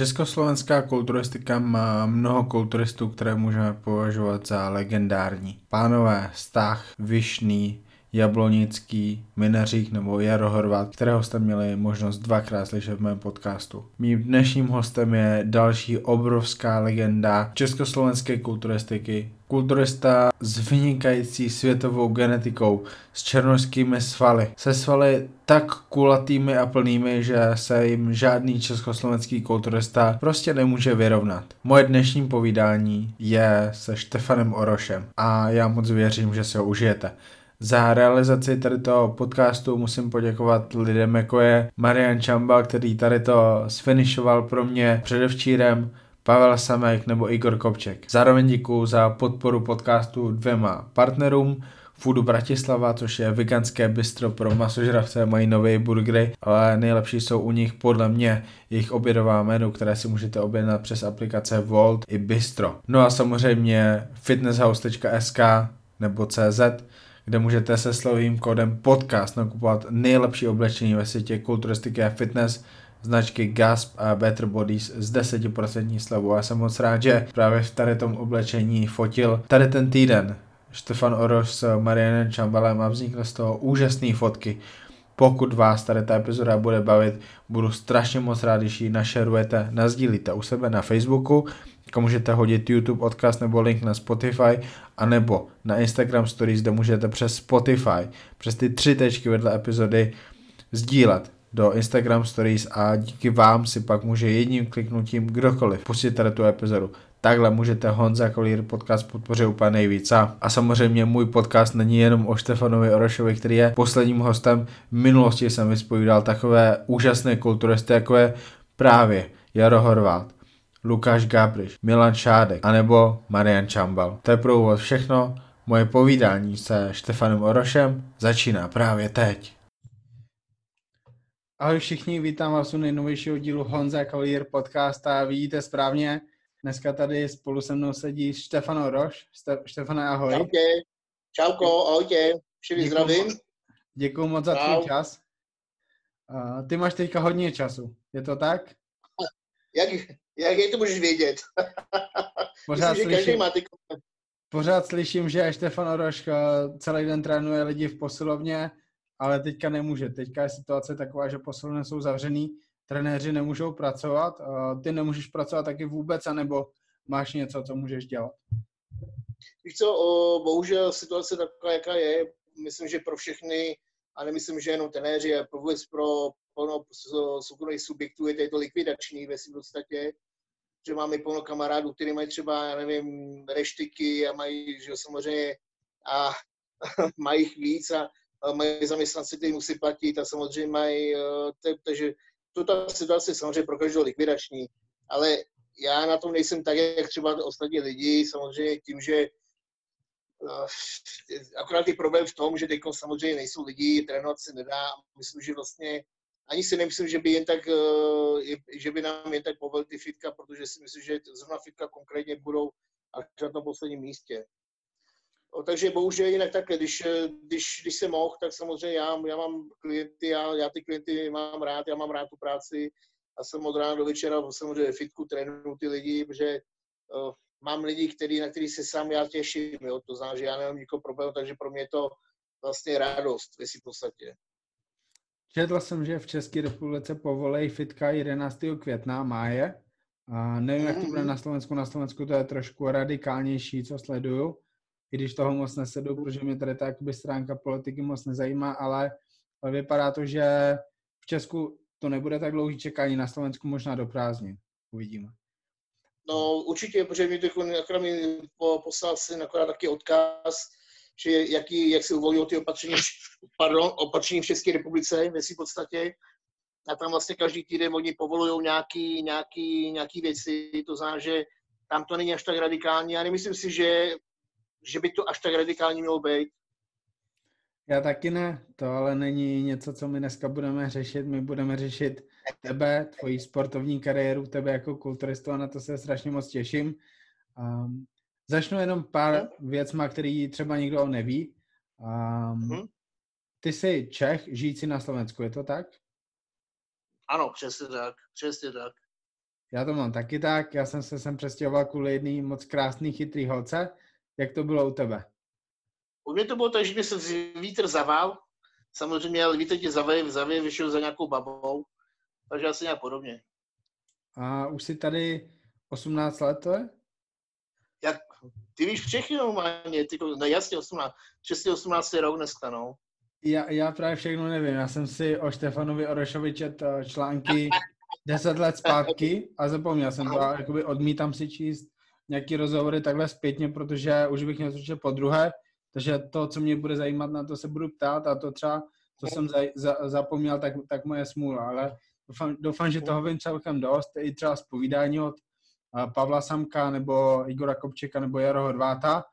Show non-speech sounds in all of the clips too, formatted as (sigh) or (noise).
Československá kulturistika má mnoho kulturistů, které můžeme považovat za legendární. Pánové Stach, Vyšný, Jablonický, Minařík nebo Jaro Horvat, kterého jste měli možnost dvakrát slyšet v mém podcastu. Mým dnešním hostem je další obrovská legenda československé kulturistiky, kulturista s vynikající světovou genetikou, s černožskými svaly, se svaly tak kulatými a plnými, že se jim žádný československý kulturista prostě nemůže vyrovnat. Moje dnešní povídání je se Štefanem Orošem a já moc věřím, že se ho užijete. Za realizaci tady toho podcastu musím poděkovat lidem, jako je Marian Čambal, který tady to sfinišoval pro mě předevčírem, Pavel Samek nebo Igor Kopček. Zároveň děkuji za podporu podcastu dvěma partnerům, Foodu Bratislava, což je veganské bistro pro masožravce, mají nové burgery, ale nejlepší jsou u nich podle mě jejich obědová menu, které si můžete objednat přes aplikace Volt i Bistro. No a samozřejmě fitnesshouse.sk nebo CZ, kde můžete se slovým kódem podcast nakupovat nejlepší oblečení ve světě kulturistiky a fitness, značky Gasp a Better Bodies s 10% slevou. Já jsem moc rád, že právě v tady tom oblečení fotil tady ten týden Štefan Oroš s Marianem Čambalem a vznikly z toho úžasné fotky. Pokud vás tady ta epizoda bude bavit, budu strašně moc rád, když ji našerujete, nazdílíte u sebe na Facebooku, jako můžete hodit YouTube odkaz nebo link na Spotify, anebo na Instagram Stories, kde můžete přes Spotify, přes ty tři tečky vedle epizody sdílet do Instagram Stories a díky vám si pak může jedním kliknutím kdokoliv pustit tady tu epizodu. Takhle můžete Honza Kolír podcast podpořit úplně nejvíc. A, a samozřejmě můj podcast není jenom o Štefanovi Orošovi, který je posledním hostem. V minulosti jsem vyspovídal takové úžasné kulturisty, jako je právě Jaro Horvát, Lukáš Gabriš, Milan Šádek, anebo Marian Čambal. To je pro úvod všechno. Moje povídání se Štefanem Orošem začíná právě teď. Ahoj všichni, vítám vás u nejnovějšího dílu Honza Collier podcast a vidíte správně, dneska tady spolu se mnou sedí Štefan Oroš. Ste- Štefane, ahoj. Čauke, čauko, ahojte, všemi zdravím. Děkuji moc za tvůj čas. Uh, ty máš teďka hodně času, je to tak? Jak, jak je to můžeš vědět? (laughs) Pořád Myslím, že každý má ty... Pořád slyším, že Štefan Oroš celý den trénuje lidi v posilovně, ale teďka nemůže. Teďka je situace taková, že posilovny jsou zavřený, trenéři nemůžou pracovat, ty nemůžeš pracovat taky vůbec, anebo máš něco, co můžeš dělat? Víš co, o, bohužel situace taková, jaká je, myslím, že pro všechny, a nemyslím, že jenom trenéři, ale vůbec pro plno soukromých subjektů je to likvidační ve v podstatě, že máme plno kamarádů, kteří mají třeba, já nevím, reštiky a mají, že samozřejmě, a (laughs) mají jich víc a, a mají zaměstnance, kteří musí platit a samozřejmě mají, e, takže to ta situace samozřejmě pro každého likvidační, ale já na tom nejsem tak, jak třeba ostatní lidi, samozřejmě tím, že uh, akorát je problém v tom, že teď samozřejmě nejsou lidi, trénovat se nedá. Myslím, že vlastně ani si nemyslím, že by jen tak, uh, že by nám jen tak povolili ty fitka, protože si myslím, že zrovna fitka konkrétně budou až na tom posledním místě. O, takže bohužel jinak takhle, když, když, když jsem mohl, tak samozřejmě já, já mám klienty, já, já ty klienty mám rád, já mám rád tu práci a jsem od rána do večera samozřejmě fitku trénuju ty lidi, protože uh, mám lidi, který, na který se sám já těším, jo, to znamená, že já nemám nikoho problém, takže pro mě je to vlastně radost ve v podstatě. Četl jsem, že v České republice povolej fitka 11. května, máje. A nevím, jak to bude na Slovensku. Na Slovensku to je trošku radikálnější, co sleduju i když toho moc nesedu, protože mě tady ta stránka politiky moc nezajímá, ale, vypadá to, že v Česku to nebude tak dlouhý čekání, na Slovensku možná do prázdnin. Uvidíme. No určitě, protože mi to akorát mi poslal si akorát taky odkaz, že jaký, jak se uvolňují ty opatření, (laughs) pardon, opatření v České republice, ve v podstatě. A tam vlastně každý týden oni povolují nějaký, nějaký, nějaký věci, to znamená, že tam to není až tak radikální. Já nemyslím si, že že by to až tak radikální mělo být. Já taky ne, to ale není něco, co my dneska budeme řešit. My budeme řešit tebe, tvoji sportovní kariéru, tebe jako kulturistu a na to se strašně moc těším. Um, začnu jenom pár věcma, který třeba nikdo neví. Um. Ty jsi Čech, žijící na Slovensku, je to tak? Ano, přesně tak, přesně tak. Já to mám taky tak, já jsem se sem přestěhoval kvůli jedný moc krásný chytrý holce. Jak to bylo u tebe? U mě to bylo tak, že mě se vítr zavál, samozřejmě, ale vítr tě zaveje, zaveje, vyšel za nějakou babou, takže asi nějak podobně. A už jsi tady 18 let, to je? Ty víš všechny normálně, ty, no jasně 18, přesně 18 rok dneska, no. Já, já právě všechno nevím, já jsem si o Štefanovi Orešovi čet eh, články 10 let zpátky a zapomněl jsem to a jakoby odmítám si číst nějaký rozhovory takhle zpětně, protože už bych měl slyšet po druhé, takže to, co mě bude zajímat, na to se budu ptát a to třeba, co jsem za, za, zapomněl, tak, tak moje smůla, ale doufám, doufám, že toho vím celkem dost, i třeba z povídání od Pavla Samka nebo Igora Kopčeka nebo Jaro Horváta.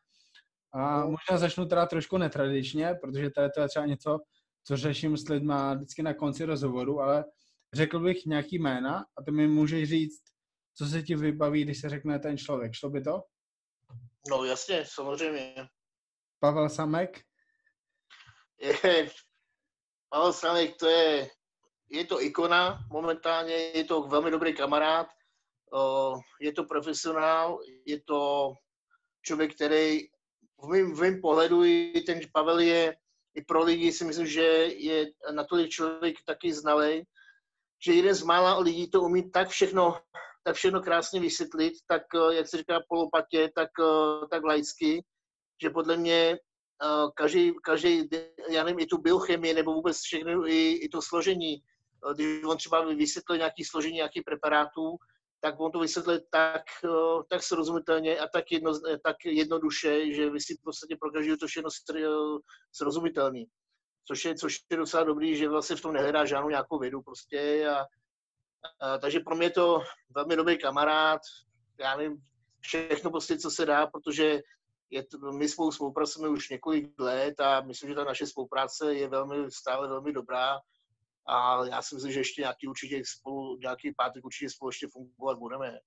A možná začnu teda trošku netradičně, protože tady to je třeba něco, co řeším s lidmi vždycky na konci rozhovoru, ale řekl bych nějaký jména a ty mi můžeš říct, co se ti vybaví, když se řekne ten člověk. Šlo by to? No jasně, samozřejmě. Pavel Samek? Je, Pavel Samek, to je, je to ikona momentálně, je to velmi dobrý kamarád, je to profesionál, je to člověk, který v mém, v mém pohledu i ten Pavel je i pro lidi si myslím, že je natolik člověk taky znalý, že jeden z mála lidí to umí tak všechno, tak všechno krásně vysvětlit, tak jak se říká polopatě, tak, tak laicky, že podle mě každý, každý, já nevím, i tu biochemii nebo vůbec všechno, i, i to složení, když on třeba vysvětlil nějaký složení nějakých preparátů, tak on to vysvětlil tak, tak srozumitelně a tak, jedno, tak jednoduše, že vy si v podstatě pro každého to všechno srozumitelný. Což je, což je docela dobrý, že vlastně v tom nehledá žádnou nějakou vědu prostě a, a, takže pro mě je to velmi dobrý kamarád, já nevím, všechno prostě, co se dá, protože je to, my spolu spolupracujeme už několik let a myslím, že ta naše spolupráce je velmi, stále velmi dobrá a já si myslím, že ještě nějaký určitě spolu, nějaký pátek určitě spolu ještě fungovat budeme.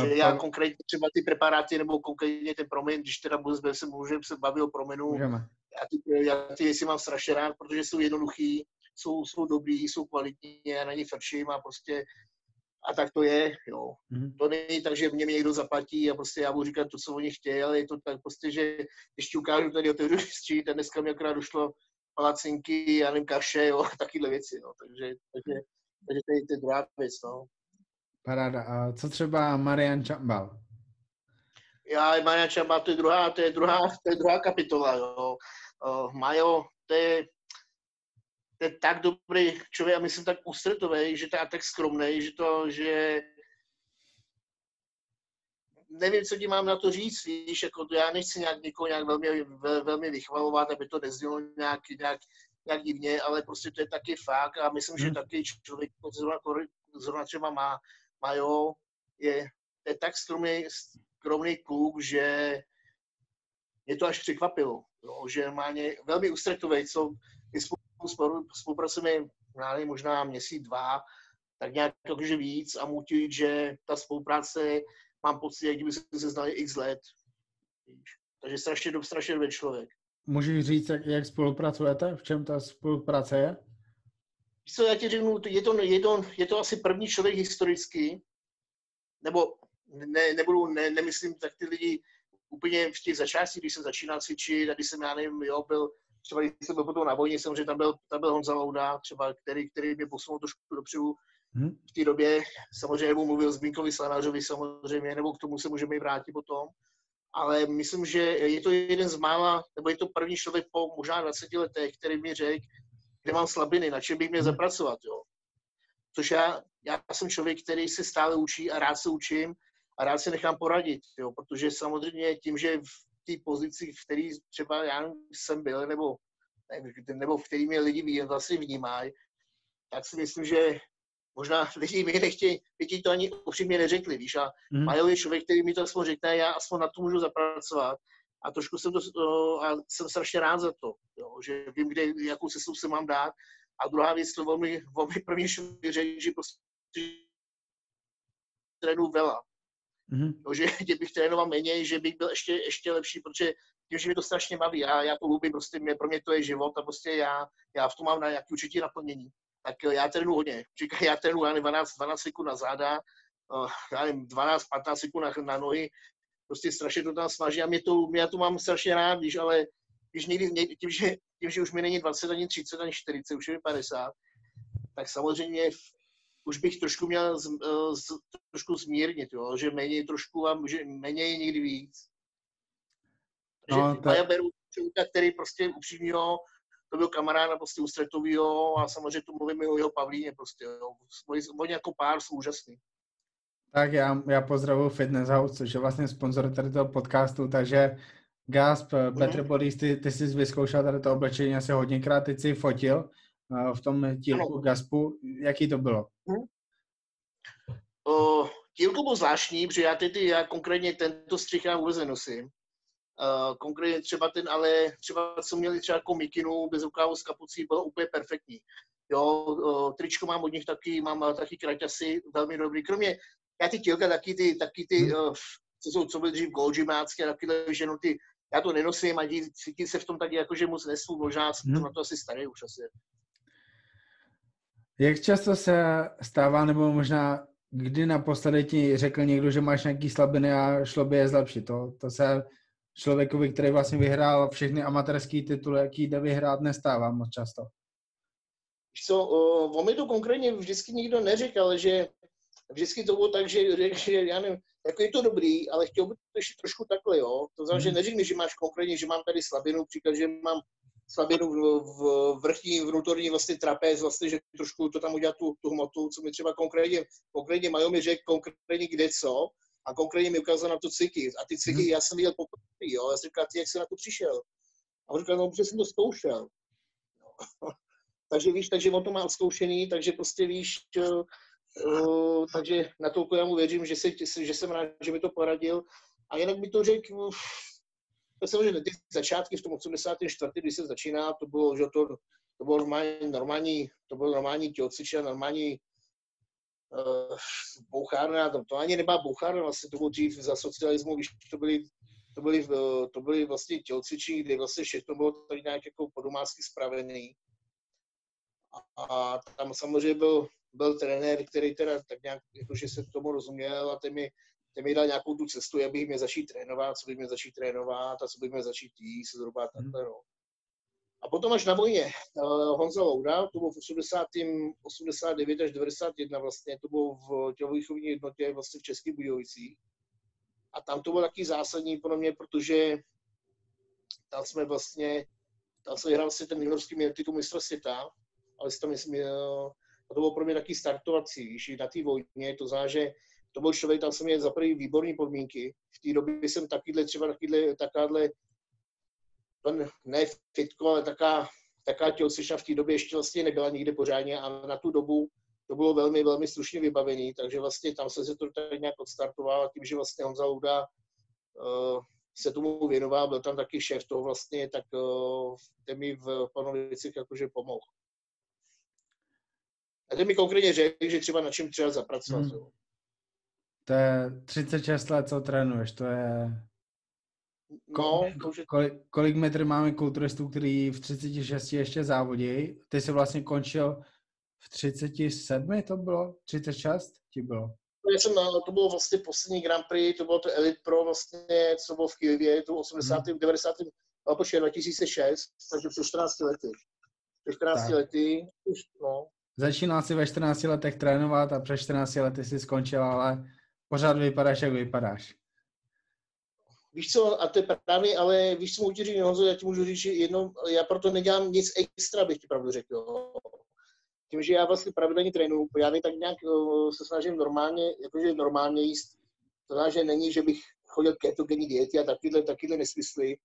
Že já konkrétně třeba ty preparáty nebo konkrétně ten proměn, když teda bude, se můžeme se bavit o promenu, můžeme. já ty, já ty věci mám strašně rád, protože jsou jednoduchý, jsou, jsou dobrý, jsou kvalitní, já na ně frčím a prostě a tak to je, jo. Mm-hmm. To není tak, že mě, někdo zaplatí a prostě já budu říkat to, co oni chtějí, ale je to tak prostě, že ještě ukážu tady otevřu a dneska mi akorát došlo palacinky, já nevím, kaše, jo, (laughs) takovéhle věci, no. Takže, takže, takže to je, to je druhá věc, no. Paráda. A co třeba Marian Čambal? Já, Marian Čambal, to je druhá, to je druhá, to je druhá kapitola, jo. Uh, Majo, to je, to je tak dobrý člověk a myslím tak ústretový, že to je tak skromný, že to, že nevím, co ti mám na to říct, víš, jako to já nechci nějak někoho nějak velmi, velmi vychvalovat, aby to neznělo nějak, nějak, nějak divně, ale prostě to je taky fakt a myslím, hmm. že taky člověk, zrovna, zrovna třeba má, má jo, je, je tak skromný, skromný kluk, že mě to až překvapilo, jo, že má ně velmi ústretový, co my spolu, spolupracujeme možná měsíc, dva, tak nějak jakože víc a můžu říct, že ta spolupráce mám pocit, jak kdyby se znali x let. Takže strašně, strašně dobrý člověk. Můžeš říct, jak, jak spolupracujete? V čem ta spolupráce je? Co já ti řeknu, je to, je to, je to asi první člověk historicky, nebo ne, nebudu, ne, nemyslím tak ty lidi úplně v těch začátcích, když jsem začínal cvičit a když jsem, já nevím, jo, byl, třeba když jsem byl potom na vojně, samozřejmě tam byl, tam byl Honza Louda, třeba, který, který mě posunul trošku dopředu, Hmm. V té době samozřejmě nebo mluvil Zbínkovi Slanářovi samozřejmě, nebo k tomu se můžeme i vrátit potom. Ale myslím, že je to jeden z mála, nebo je to první člověk po možná 20 letech, který mi řekl, kde mám slabiny, na čem bych měl hmm. zapracovat. Jo. Což já, já jsem člověk, který se stále učí a rád se učím a rád se nechám poradit, jo, protože samozřejmě tím, že v té pozici, v který třeba já jsem byl, nebo, nebo v který mě lidi vlastně vnímají, tak si myslím, že možná (laughs) lidi mi nechtějí, by ti to ani upřímně neřekli, víš, a mm. Majo je člověk, který mi to aspoň řekne, já aspoň na to můžu zapracovat a trošku jsem to, a jsem strašně rád za to, jo, že vím, kde, jakou cestu se mám dát a druhá věc, to velmi, velmi první řekl, že prostě trénu vela. Mm-hmm. Jo, že (laughs) kdybych trénoval méně, že bych byl ještě, ještě lepší, protože tím, že mi to strašně baví a já to lubím, prostě mě, pro mě to je život a prostě já, já v tom mám na nějaký určitě naplnění tak já trénu hodně. Říká, já trénu já 12, 12 sekund na záda, já nevím, 12-15 sekund na, na nohy, prostě strašně to tam snaží a mě to, já to mám strašně rád, když ale když někdy, tím, že, tím, že už mi není 20, ani 30, ani 40, už je mi 50, tak samozřejmě už bych trošku měl z, z, trošku zmírnit, jo, že méně trošku a že méně je někdy víc. No, tak... já beru člověka, který prostě upřímně, to byl kamarád prostě ústretovýho a samozřejmě tu mluvím o jeho Pavlíně prostě, jo. Oni jako pár jsou úžasný. Tak já, já pozdravuji Fitness House, což je vlastně sponzor tady toho podcastu, takže Gasp, mm-hmm. Better Bodies, ty, ty jsi vyzkoušel tady to oblečení asi hodněkrát, ty jsi fotil uh, v tom tílku ano. Gaspu. Jaký to bylo? Mm-hmm. Uh, tílko bylo zvláštní, protože já, ty, ty, já konkrétně tento střih já vůbec nenosím. Uh, konkrétně třeba ten, ale třeba co měli třeba jako mikinu bez rukávu s kapucí, bylo úplně perfektní. Jo, uh, tričko mám od nich taky, mám taky kraťasy, velmi dobrý. Kromě, já ty tělka taky ty, taky ty, hmm. uh, co jsou, co byly dřív taky ženu ty, já to nenosím a cítím se v tom taky jako, že moc nesu, možná jsem hmm. na to asi starý už asi. Jak často se stává, nebo možná kdy naposledy ti řekl někdo, že máš nějaký slabiny a šlo by je zlepšit? To, to se člověkovi, který vlastně vyhrál všechny amatérské tituly, jaký jde vyhrát, nestává moc často. Co, o mi to konkrétně vždycky nikdo neřekl, že vždycky to bylo tak, že, že já nevím, jako je to dobrý, ale chtěl bych to ještě trošku takhle, jo. To znamená, že mhm. neřekni, že máš konkrétně, že mám tady slabinu, příklad, že mám slabinu v, v vrchní vnútorní vlastně trapez, vlastně, že trošku to tam udělat tu, tu hmotu, co mi třeba konkrétně, konkrétně Majo mi řekl konkrétně kde co, a konkrétně mi ukázal na to cviky. A ty cviky, mm. já jsem viděl poprvé, jo, já jsem říkal, ty, jak jsi na to přišel? A on říkal, no, protože jsem to zkoušel. No. (laughs) takže víš, takže on to má zkoušený, takže prostě víš, uh, takže na to já mu věřím, že, se, že jsem rád, že mi to poradil. A jinak by to řekl, uh, to samozřejmě ty začátky v tom 84., když se začíná, to bylo, že to, to bylo normální, normální, to bylo normální tělocvičení, normální bouchárna, to, to ani nebyla bouchárna, vlastně to bylo dřív za socialismu, když to byly, to byly, to byly vlastně tělocvičení, kde vlastně všechno bylo tady nějak jako podomácky spravený. A, a tam samozřejmě byl, byl trenér, který teda tak nějak, jakože se tomu rozuměl a ten mi, ten mi dal nějakou tu cestu, jak bych mě začít trénovat, co bych mě začít trénovat a co bych mě začít jíst, zhruba takhle, no. A potom až na vojně uh, Honza Louda, to bylo v 80. 89 až 91 vlastně, to bylo v tělovýchovní jednotě vlastně v Českých Budějovicích. A tam to bylo taky zásadní pro mě, protože tam jsme vlastně, tam jsme hrál si ten juniorský titul mistra světa, ale tam myslím, eh, a to bylo pro mě taky startovací, víš, na té vojně, to znamená, že to byl člověk, tam jsem měl za první výborné podmínky. V té době jsem takovýhle, třeba takovýhle, takáhle ne fitko, ale taká, taká tělocvična v té době ještě vlastně nebyla nikde pořádně a na tu dobu to bylo velmi, velmi slušně vybavený, takže vlastně tam se to tak nějak odstartoval tím, že vlastně Honza Luda uh, se tomu věnoval, byl tam taky šéf toho vlastně, tak uh, ten mi v Panovicích jakože pomohl. A ten mi konkrétně řekl, že třeba na čem třeba zapracovat. Hmm. To je 36 let, co trénuješ, to je No, kolik, kolik metr máme kulturistů, který v 36 ještě závodí? Ty jsi vlastně končil v 37, to bylo? 36 ti bylo? Já jsem, to bylo vlastně poslední Grand Prix, to bylo to Elite Pro vlastně, co bylo v Kyjevě, to 80. Hmm. 90. No, počkej, 2006, takže před 14 lety. Před 14 tak. lety, už, no. Začínal si ve 14 letech trénovat a před 14 lety si skončil, ale pořád vypadáš, jak vypadáš. Víš co, a to je právě, ale víš co, můžu říct, Honzo, já ti můžu říct, že jedno, já proto nedělám nic extra, bych ti pravdu řekl. Jo. Tím, že já vlastně pravidelně trénuju, já tak nějak uh, se snažím normálně, jakože normálně jíst. To znamená, že není, že bych chodil ketogenní diety a takovýhle, takovýhle nesmysly.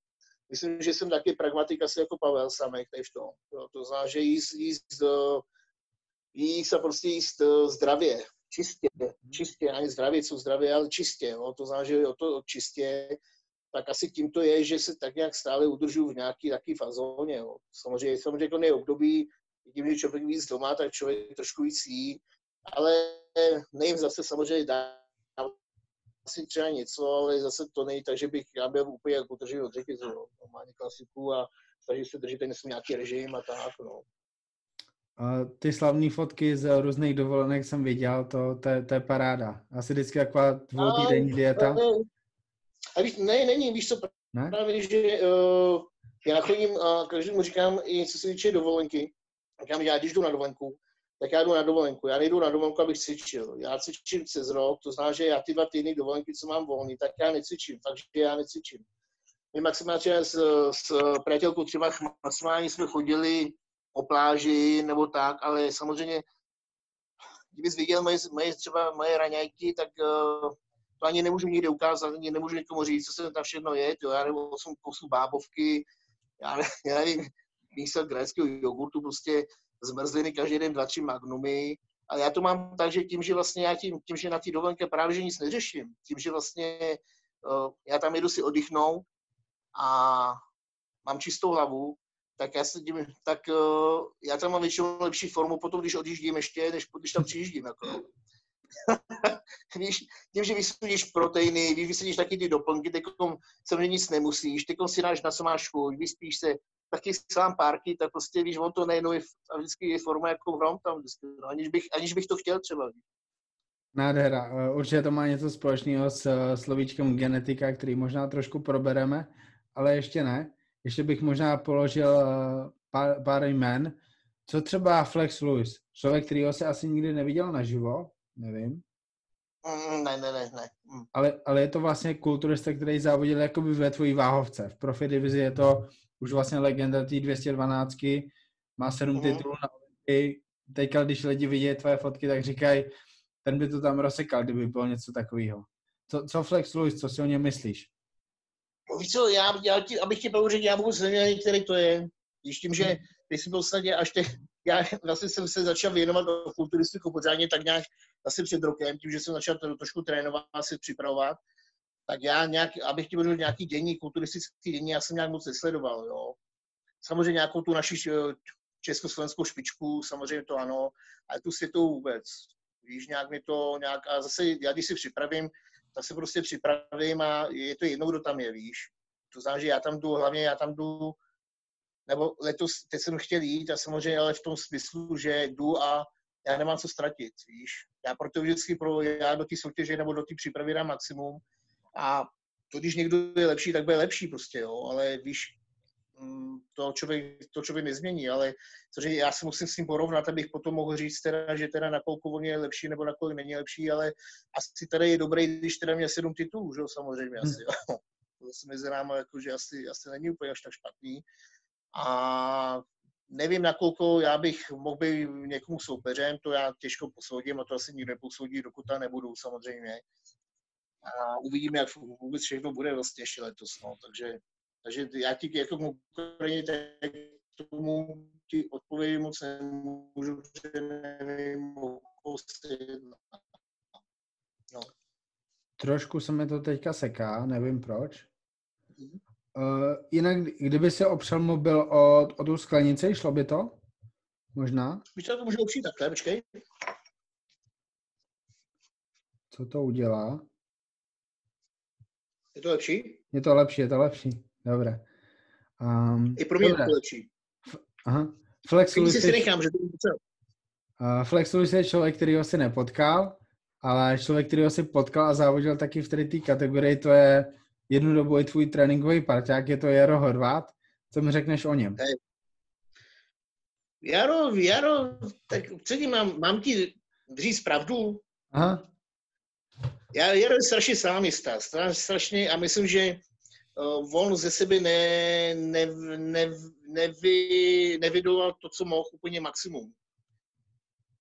Myslím, že jsem taky pragmatik asi jako Pavel Samek, takže to. Jo, to znamená, že jíst, jíst, uh, jíst a prostě jíst uh, zdravě čistě, čistě, ani zdravě, co zdravě, ale čistě, jo. to znamená, že o to čistě, tak asi tím to je, že se tak nějak stále udržuju v nějaký taký fazóně. Jo. Samozřejmě, samozřejmě to je období, tím, že člověk víc doma, tak člověk trošku víc jí, ale nejím zase samozřejmě dá asi třeba něco, ale zase to není tak, že bych já byl úplně jako držet od řetězu, normálně klasiku a takže se držíte, ten nějaký režim a tak, no. ty slavné fotky z různých dovolenek jsem viděl, to, to, to je paráda. Asi vždycky taková dvoutýdenní dieta. A víš, ne, není, víš co, ne? právě, že uh, já chodím a každému říkám i co se týče dovolenky. Říkám, já když jdu na dovolenku, tak já jdu na dovolenku. Já nejdu na dovolenku, abych cvičil. Já cvičím přes rok, to znamená, že já ty dva týdny dovolenky, co mám volný, tak já necvičím, takže já necvičím. My maximálně s, s přátelkou třeba maximálně jsme chodili o pláži nebo tak, ale samozřejmě, kdybys viděl moje, moje třeba moje raňajky, tak uh, to ani nemůžu nikde ukázat, ani nemůžu někomu říct, co se tam všechno je, to já nevím, 8 kusů bábovky, já, ne, (laughs) já nevím, místo gréckého jogurtu, prostě zmrzliny každý den dva, tři magnumy. A já to mám tak, že tím, že vlastně já tím, tím že na té dovolenke právě že nic neřeším, tím, že vlastně uh, já tam jedu si oddychnout a mám čistou hlavu, tak já se tím, tak uh, já tam mám většinou lepší formu potom, když odjíždím ještě, než když tam přijíždím. Jako. (laughs) víš, tím, že vysudíš proteiny, víš, vysadíš taky ty doplňky, teď samozřejmě nic nemusíš, teď si dáš na co máš chuť, vyspíš se, taky sám párky, tak prostě víš, on to nejenom je, a vždycky je forma jako hrom tam vždycky, no, aniž, bych, aniž bych to chtěl třeba. Nádhera. Eh, určitě to má něco společného s eh, slovíčkem genetika, který možná trošku probereme, ale ještě ne. Ještě bych možná položil eh, pár, pár jmen. Co třeba Flex Lewis? Člověk, který ho se asi nikdy neviděl naživo, nevím. Mm, ne, ne, ne, ne. Mm. Ale, ale je to vlastně kulturista, který závodil jakoby ve tvojí váhovce. V profi divizi je to už vlastně legenda té 212, má sedm mm. titulů na Olympii. Teďka, když lidi vidí tvoje fotky, tak říkají, ten by to tam rozsekal, kdyby bylo něco takového. Co, co Flex Lewis, co si o něm myslíš? No, víš co, já, já ti, abych ti povedl, já vůbec nevím, který to je. Když tím, že ty jsi byl snadě až těch, já vlastně jsem se začal věnovat o kulturistiku pořádně tak nějak asi před rokem, tím, že jsem začal to trošku trénovat, se připravovat, tak já nějak, abych ti byl nějaký dění, kulturistický dění, já jsem nějak moc nesledoval, jo. Samozřejmě nějakou tu naši eh, československou špičku, samozřejmě to ano, ale tu světovou vůbec. Víš, nějak mi to nějak, a zase já když si připravím, tak se prostě připravím a je to jednou, kdo tam je, víš. To znamená, že já tam jdu, hlavně já tam jdu, nebo letos, teď jsem chtěl jít a samozřejmě ale v tom smyslu, že jdu a já nemám co ztratit, víš. Já proto vždycky pro, já do té soutěže nebo do té přípravy dám maximum a to, když někdo je lepší, tak bude lepší prostě, jo, ale víš, mm, to člověk, to člověk nezmění, ale cože já se musím s ním porovnat, abych potom mohl říct teda, že teda na kolku on je lepší nebo na kolik není lepší, ale asi tady je dobrý, když teda měl sedm titulů, že jo, samozřejmě asi, jo. (laughs) To se mezi námi jako, že asi, asi není úplně až tak špatný. A nevím, nakolko já bych mohl být někomu soupeřem, to já těžko posoudím a to asi nikdo neposoudí, dokud tam nebudu samozřejmě. A uvidíme, jak vůbec všechno bude vlastně ještě letos. No. Takže, takže já ti jako konkrétně tomu ti odpovědi moc nemůžu, protože nevím, no. Trošku se mi to teďka seká, nevím proč. Uh, jinak, kdyby se opřel mobil o, o tu sklenici, šlo by to? Možná? Víš, to můžu opřít takhle, počkej. Co to udělá? Je to lepší? Je to lepší, je to lepší. Dobré. Um, I pro mě dobré. je to lepší. F- aha. Flex Lewis si nechám, že to uh, Flex Lewis je člověk, který ho si nepotkal, ale člověk, který ho si potkal a závodil taky v té kategorii, to je jednu dobu i tvůj tréninkový parťák, je to Jaro Horvát. Co mi řekneš o něm? Jaro, Jaro, tak předtím mám, mám ti říct pravdu. Aha. Já Jaro je strašně sámista, strašně a myslím, že uh, on ze sebe ne, ne, ne, nevy, nevydoval to, co mohl úplně maximum.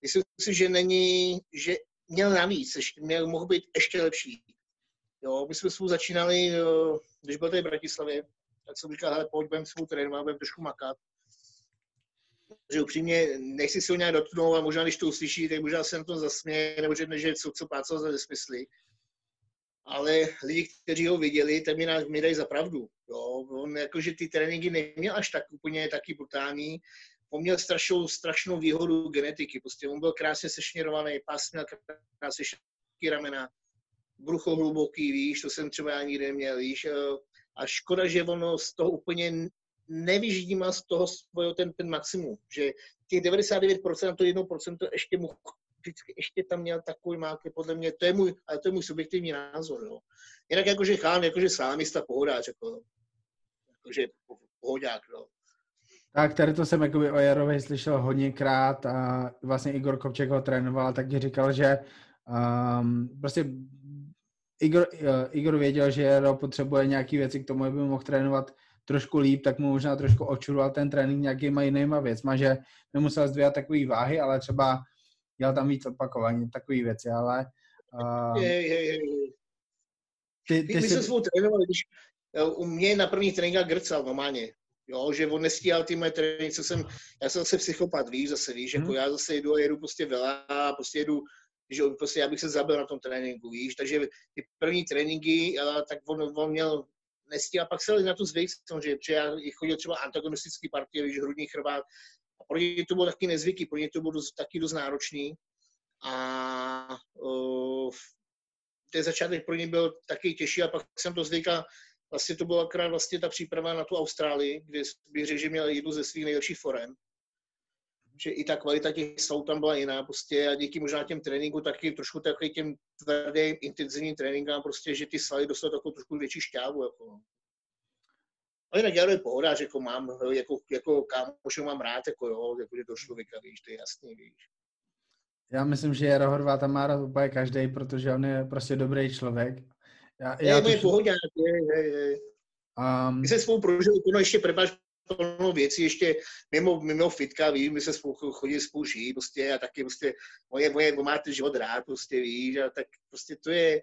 Myslím si, že není, že měl navíc, ještě, měl, mohl být ještě lepší. Jo, my jsme spolu začínali, když byl tady v Bratislavě, tak jsem říkal, hele, pojď, budeme spolu trénovat, budeme trošku makat. Že upřímně, nechci si ho nějak dotknout a možná, když to uslyší, tak možná se na to zasměje, nebo řekne, že co, co pácal za nesmysly. Ale lidi, kteří ho viděli, tak mi, mi dají za pravdu. Jo. On jakože ty tréninky neměl až tak úplně taky brutální. On měl strašnou, strašnou výhodu genetiky. Prostě on byl krásně sešněrovaný, pás měl krásně ramena, brucho hluboký, víš, to jsem třeba nikdy neměl, víš. A škoda, že ono z toho úplně nevyždímal z toho svého ten, ten maximum, že těch 99% na to 1% ještě mu vždycky ještě tam měl takový máky, podle mě, to je můj, ale to je můj subjektivní názor, jo. Jinak jakože chán, jakože slámista pohodáč, jako, jakože pohodák, no. Tak tady to jsem jakoby o Jarovi slyšel hodněkrát a vlastně Igor Kopček ho trénoval, tak říkal, že um, prostě Igor, uh, Igor věděl, že Jaro potřebuje nějaké věci k tomu, aby mohl trénovat trošku líp, tak mu možná trošku očuroval ten trénink nějakýma jinýma věcma, že nemusel zdvíhat takové váhy, ale třeba dělal tam víc opakovaní, takové věci, ale... Uh, je, je, je. Ty, ty, ty my jsi... jsme trénovali, když u mě na prvních tréninkách grcal normálně. Jo, že on nestíhal ty moje tréninky, co jsem, já jsem zase psychopat, víš, zase víš, hmm. jako já zase jedu a jedu prostě vela, prostě jedu, že prostě já bych se zabil na tom tréninku, víš, takže ty první tréninky, tak on, on měl nestíhal, pak se na to zvyk, že, že já chodil třeba antagonistický partie, víš, hrudní chrbát, a pro ně to bylo taky nezvyky, pro ně to bylo taky dost náročný. A uh, ten začátek pro ně byl taky těžší a pak jsem to zvykal, vlastně to byla akorát vlastně ta příprava na tu Austrálii, kde bych řekl, že měl jednu ze svých nejlepších forem. Že i ta kvalita těch stavů tam byla jiná prostě a díky možná těm tréninku taky trošku takový těm tvrdým, intenzivním tréninkám prostě, že ty svaly dostaly takovou trošku větší šťávu. Jako. No. Ale jinak já pohoda, že jako mám, jako, jako kámoše mám rád, jako jo, jako že do člověka, víš, to je jasný, víš. Já myslím, že Jaro Horváta má rád úplně každý, protože on je prostě dobrý člověk. Já, já je, je pohodě, je, je, je. Um, my se spolu prožili, no ještě prepáč plno věcí, ještě mimo, mimo fitka, víš, my se spolu chodili spolu žít, prostě, a taky prostě, moje, moje, máte život rád, prostě, víš, a tak prostě to je,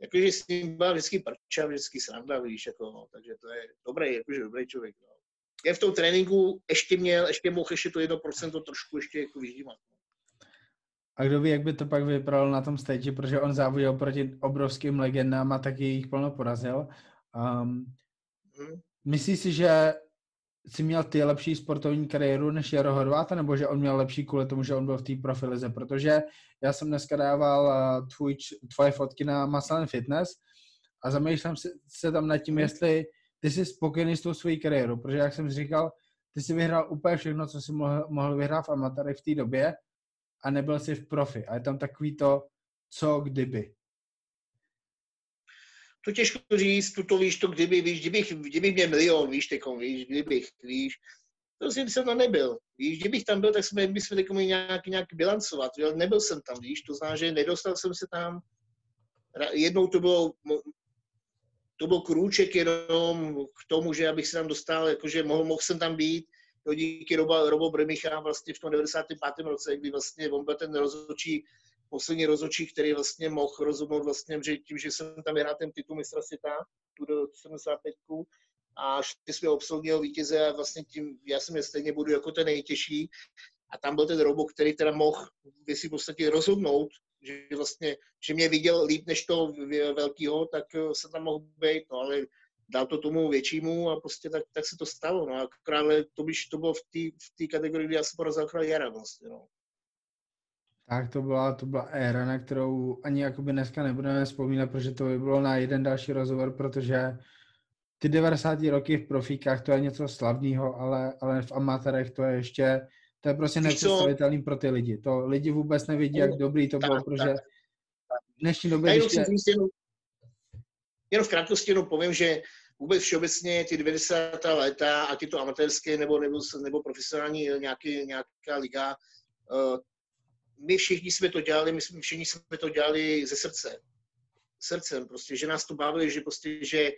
jakože s ním byla vždycky prča, vždycky sranda, víš, jako, no, takže to je dobrý, jakože dobrý člověk, no. Je v tom tréninku ještě měl, ještě mohl ještě to 1% trošku ještě jako vyždímat. No. A kdo ví, jak by to pak vypadalo na tom stage, protože on závodil proti obrovským legendám a taky jich plno porazil. Um, hmm. Myslíš si, že jsi měl ty lepší sportovní kariéru než Jaro Horváta, nebo že on měl lepší kvůli tomu, že on byl v té profilize? Protože já jsem dneska dával uh, tvůj, tvoje fotky na Muscle Fitness a zamýšlím se, se tam nad tím, jestli ty jsi spokojený s tou svojí kariérou, protože jak jsem říkal, ty jsi vyhrál úplně všechno, co jsi mohl, mohl vyhrát v amatérech v té době a nebyl jsi v profi. A je tam takový to, co kdyby. To těžko říct, tu to víš, to kdyby, víš, kdybych, kdybych měl milion, víš, tekom, víš, kdybych, víš, to jsem, jsem tam nebyl. Víš, kdybych tam byl, tak jsme, bychom tekom nějak, nějak bilancovat. Jo? Nebyl jsem tam, víš, to znamená, že nedostal jsem se tam. Jednou to bylo, to byl krůček jenom k tomu, že abych se tam dostal, jakože mohl, mohl jsem tam být, díky Robo, Robo Bremicha vlastně v tom 95. roce, kdy vlastně on byl ten rozhodčí, poslední rozhodčí, který vlastně mohl rozhodnout vlastně, že tím, že jsem tam vyhrál ten titul mistra světa, tu do 75 a ty jsme obsloužil vítěze a vlastně tím, já jsem je stejně budu jako ten nejtěžší. A tam byl ten Robo, který teda mohl si v podstatě rozhodnout, že vlastně, že mě viděl líp než to velkýho, tak se tam mohl být, no ale dal to tomu většímu a prostě tak, tak se to stalo. No. Akorát to, byš, to bylo v té kategorii, kdy já jsem porazil akorát Jara vlastně. No. Tak to byla, to byla éra, na kterou ani jakoby dneska nebudeme vzpomínat, protože to by bylo na jeden další rozhovor, protože ty 90. roky v profíkách to je něco slavného, ale, ale v amatérech to je ještě, to je prostě nepředstavitelný pro ty lidi. To lidi vůbec nevidí, jak dobrý to bylo, protože v dnešní době, když je jenom v krátkosti jenom povím, že vůbec všeobecně ty 90. léta, ať je to amatérské nebo, nebo, nebo profesionální nějaký, nějaká liga, uh, my všichni jsme to dělali, my všichni jsme to dělali ze srdce. Srdcem prostě, že nás to bavili, že prostě, že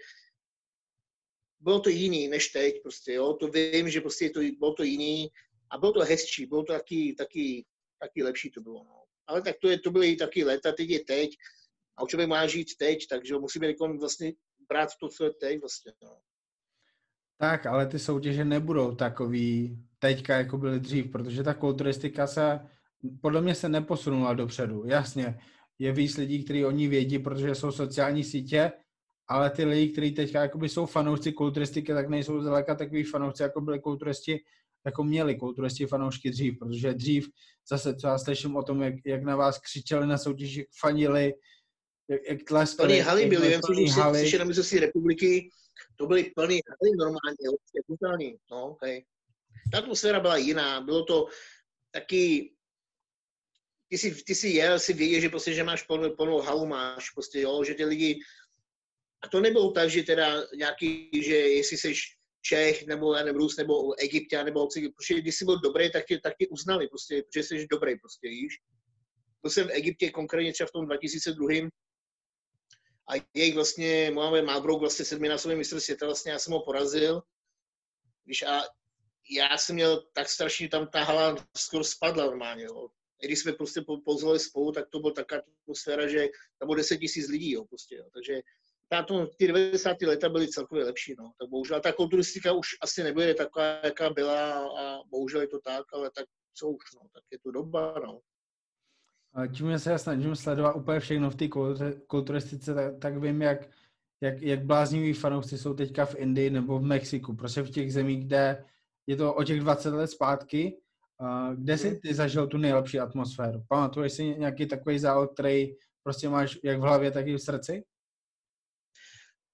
bylo to jiný než teď prostě, jo, to vím, že prostě to, bylo to jiný a bylo to hezčí, bylo to taky, taky, taky lepší to bylo, no. Ale tak to, je, to byly taky léta, teď je teď, a člověk má žít teď, takže musíme vlastně brát to, co je teď vlastně. No. Tak, ale ty soutěže nebudou takový teďka, jako byly dřív, protože ta kulturistika se, podle mě se neposunula dopředu. Jasně, je víc lidí, kteří o ní vědí, protože jsou sociální sítě, ale ty lidi, kteří teďka jakoby jsou fanoušci kulturistiky, tak nejsou zdaleka takový fanoušci, jako byli kulturisti, jako měli kulturisti fanoušky dřív, protože dřív zase, co já slyším o tom, jak, jak na vás křičeli na soutěžích, fanili, jak, jak tleskali. Plný haly byly, jen si slyšet na mistrovství republiky, To byly plný haly normálně, brutální, no, okay. Ta atmosféra byla jiná, bylo to taky, ty si, ty si jel, si věděl, že prostě, že máš plnou, plnou halu, máš prostě, jo, že ty lidi, a to nebylo tak, že teda nějaký, že jestli jsi Čech, nebo já nevím, Rus, nebo Egyptia, nebo protože když jsi byl dobrý, tak tě, tak tě uznali, prostě, protože jsi dobrý, prostě, víš. Byl jsem v Egyptě konkrétně třeba v tom 2002. A jejich vlastně, Mohamed Malbrouk, vlastně sedminásobný mistr světa, vlastně já jsem ho porazil. Víš, a já jsem měl tak strašně, tam ta hala skoro spadla normálně, jo. Když jsme prostě pouzvali spolu, tak to byla taková atmosféra, že tam bylo 10 tisíc lidí, jo, prostě, jo. Takže to, ty 90. leta byly celkově lepší, no. Tak bohužel ta kulturistika už asi nebude taková, jaká byla a bohužel je to tak, ale tak co už, no, tak je to doba, no. Tím se já snažím sledovat úplně všechno v té kulturistice, tak, tak vím, jak, jak, jak blázniví fanoušci jsou teďka v Indii nebo v Mexiku, prostě v těch zemích, kde je to o těch 20 let zpátky, kde jsi ty zažil tu nejlepší atmosféru? Pamatuješ si nějaký takový závod, který prostě máš jak v hlavě, tak i v srdci?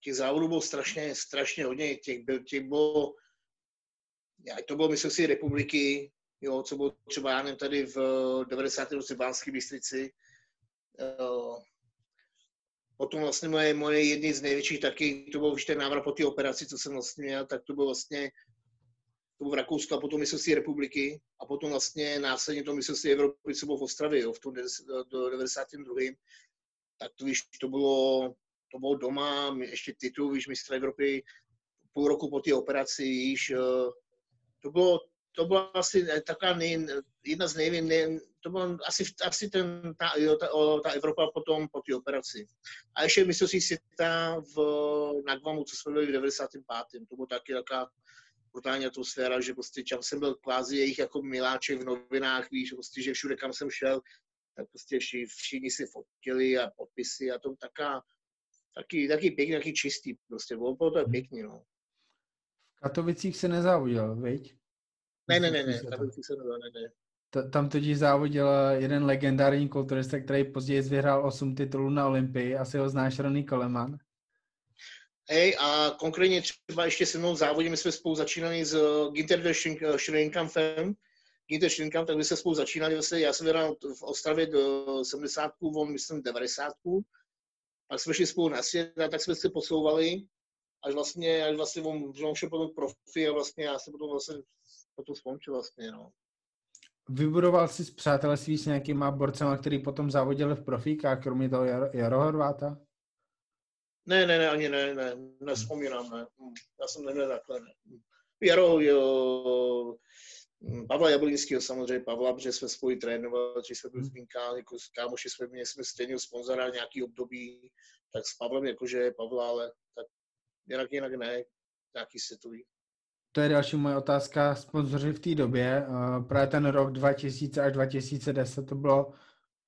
těch závodů bylo strašně, strašně hodně, těch, byl, těch bylo, já, to bylo mistrovství republiky, jo, co bylo třeba, já nevím, tady v 90. roce v Bánské Bystrici. Uh, potom vlastně moje, moje jedny z největších taky, to byl už ten návrat po té operaci, co jsem vlastně měl, tak to bylo vlastně to bylo v Rakousku a potom mistrovství republiky a potom vlastně následně to mistrovství Evropy, co bylo v Ostravě, jo, v tom do 92. Tak to víš, to bylo, to bylo doma, ještě titul, víš, mistra Evropy půl roku po té operaci, víš, eh, to bylo, to byla asi taková nej, jedna z největších, to bylo asi, asi ten, ta, jo, ta, ta Evropa potom po té operaci. A ještě mistrovství světa v, na Guamu, co jsme byli v 95. To bylo taky taková brutální atmosféra, že prostě čam jsem byl kvázi jejich jako miláček v novinách, víš, prostě, že všude, kam jsem šel, tak prostě všichni si fotili a podpisy a to taká, taky, taky pěkný, taky čistý, prostě bylo to hmm. pěkný, no. V Katovicích se nezávodil, viď? Ne, ne, ne, ne, v Katovicích se nezávodil, ne, ne. Tam totiž závodil jeden legendární kulturista, který později vyhrál 8 titulů na Olympii. Asi ho znáš, Ronny Coleman. Hej, a konkrétně třeba ještě se mnou závodě, my jsme spolu začínali s Ginter Schrinkampfem, Ginter Schrinkamp, tak my jsme spolu začínali, vlastně, já jsem vyhrál v Ostravě do 70, on myslím 90 pak jsme šli spolu na svět a tak jsme se posouvali, až vlastně, až vlastně on, on šel potom profi a vlastně já jsem potom vlastně potom skončil vlastně, no. Vybudoval jsi přátelství s nějakýma borcema, který potom závodili v profíkách, kromě toho Jaro Horváta? Ne, ne, ne, ani ne, ne, nespomínám, ne. Já jsem neměl takhle, ne. Jaro, jo, Mm, Pavla Jablínského samozřejmě, Pavla, protože jsme spolu trénovali, že jsme byli v Zmínka, jako kámoši jsme, měli jsme stejného sponzora nějaký období, tak s Pavlem jakože Pavla, ale tak jinak, jinak ne, nějaký světový. To je další moje otázka. Sponzoři v té době, právě ten rok 2000 až 2010, to bylo,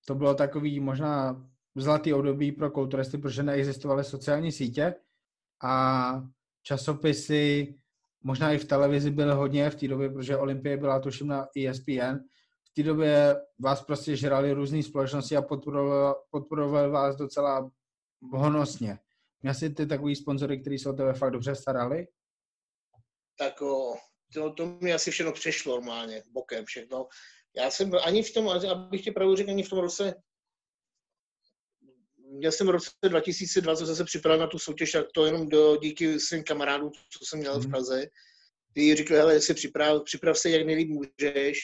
to bylo takový možná zlatý období pro kulturisty, protože neexistovaly sociální sítě a časopisy možná i v televizi byly hodně v té době, protože Olympie byla tuším na ESPN. V té době vás prostě žrali různé společnosti a podporovali vás docela honosně. Měl jsi ty takový sponzory, kteří se o tebe fakt dobře starali? Tak o, to, to mi asi všechno přešlo normálně, bokem všechno. Já jsem ani v tom, abych ti pravdu řekl, ani v tom roce měl jsem v roce 2020 zase připravil na tu soutěž, tak to jenom do, díky svým kamarádům, co jsem měl v mhm. Praze. Ty říkali, hele, si připrav, připrav se, jak nejlíp můžeš,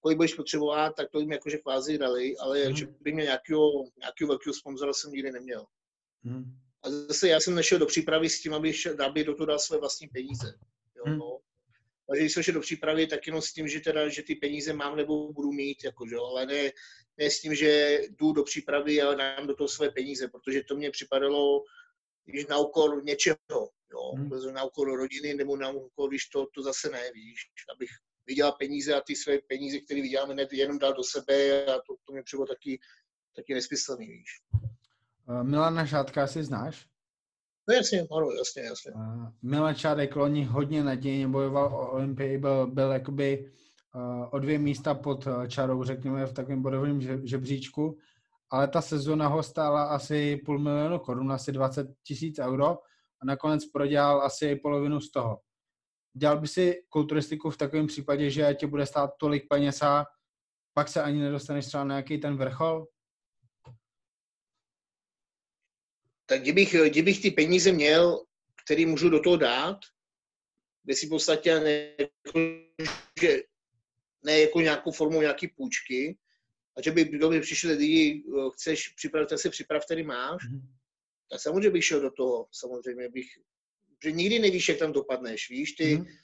kolik budeš potřebovat, tak to jim jakože kvázi dali, ale mm. že by mě nějakého, nějakého velkého sponzora jsem nikdy neměl. Mm. A zase já jsem nešel do přípravy s tím, aby, aby do toho dal své vlastní peníze. Jo, mm. no. Když jsem šel do přípravy, tak jenom s tím, že, teda, že ty peníze mám nebo budu mít, jako, že, ale ne, ne s tím, že jdu do přípravy a dám do toho své peníze, protože to mě připadalo, když na úkor něčeho, jo, hmm. na úkor rodiny nebo na úkor, když to, to zase ne, víš, abych vydělal peníze a ty své peníze, které vydělám, ne, jenom dal do sebe a to, to mě přišlo taky, taky nesmyslný, víš. Milana Šátka si znáš? No jasně, ano, jasně, jasně. Milan Šádek loni hodně nadějně bojoval o Olympii, byl, byl jakoby o dvě místa pod eh, čarou, řekněme, v takovém bodovém žebříčku, ale ta sezona ho stála asi půl milionu korun, asi 20 tisíc euro. a nakonec prodělal asi polovinu z toho. Dělal by si kulturistiku v takovém případě, že tě bude stát tolik peněz a pak se ani nedostaneš třeba na nějaký ten vrchol? Tak kdybych, kdybych ty peníze měl, který můžu do toho dát, by si v podstatě ne, jako, že, ne jako nějakou formou nějaký půjčky, a že by, kdo by přišli lidi, chceš připravit, tak se připrav, který máš, mm-hmm. tak samozřejmě bych šel do toho, samozřejmě bych, že nikdy nevíš, jak tam dopadneš, víš, ty, mm-hmm.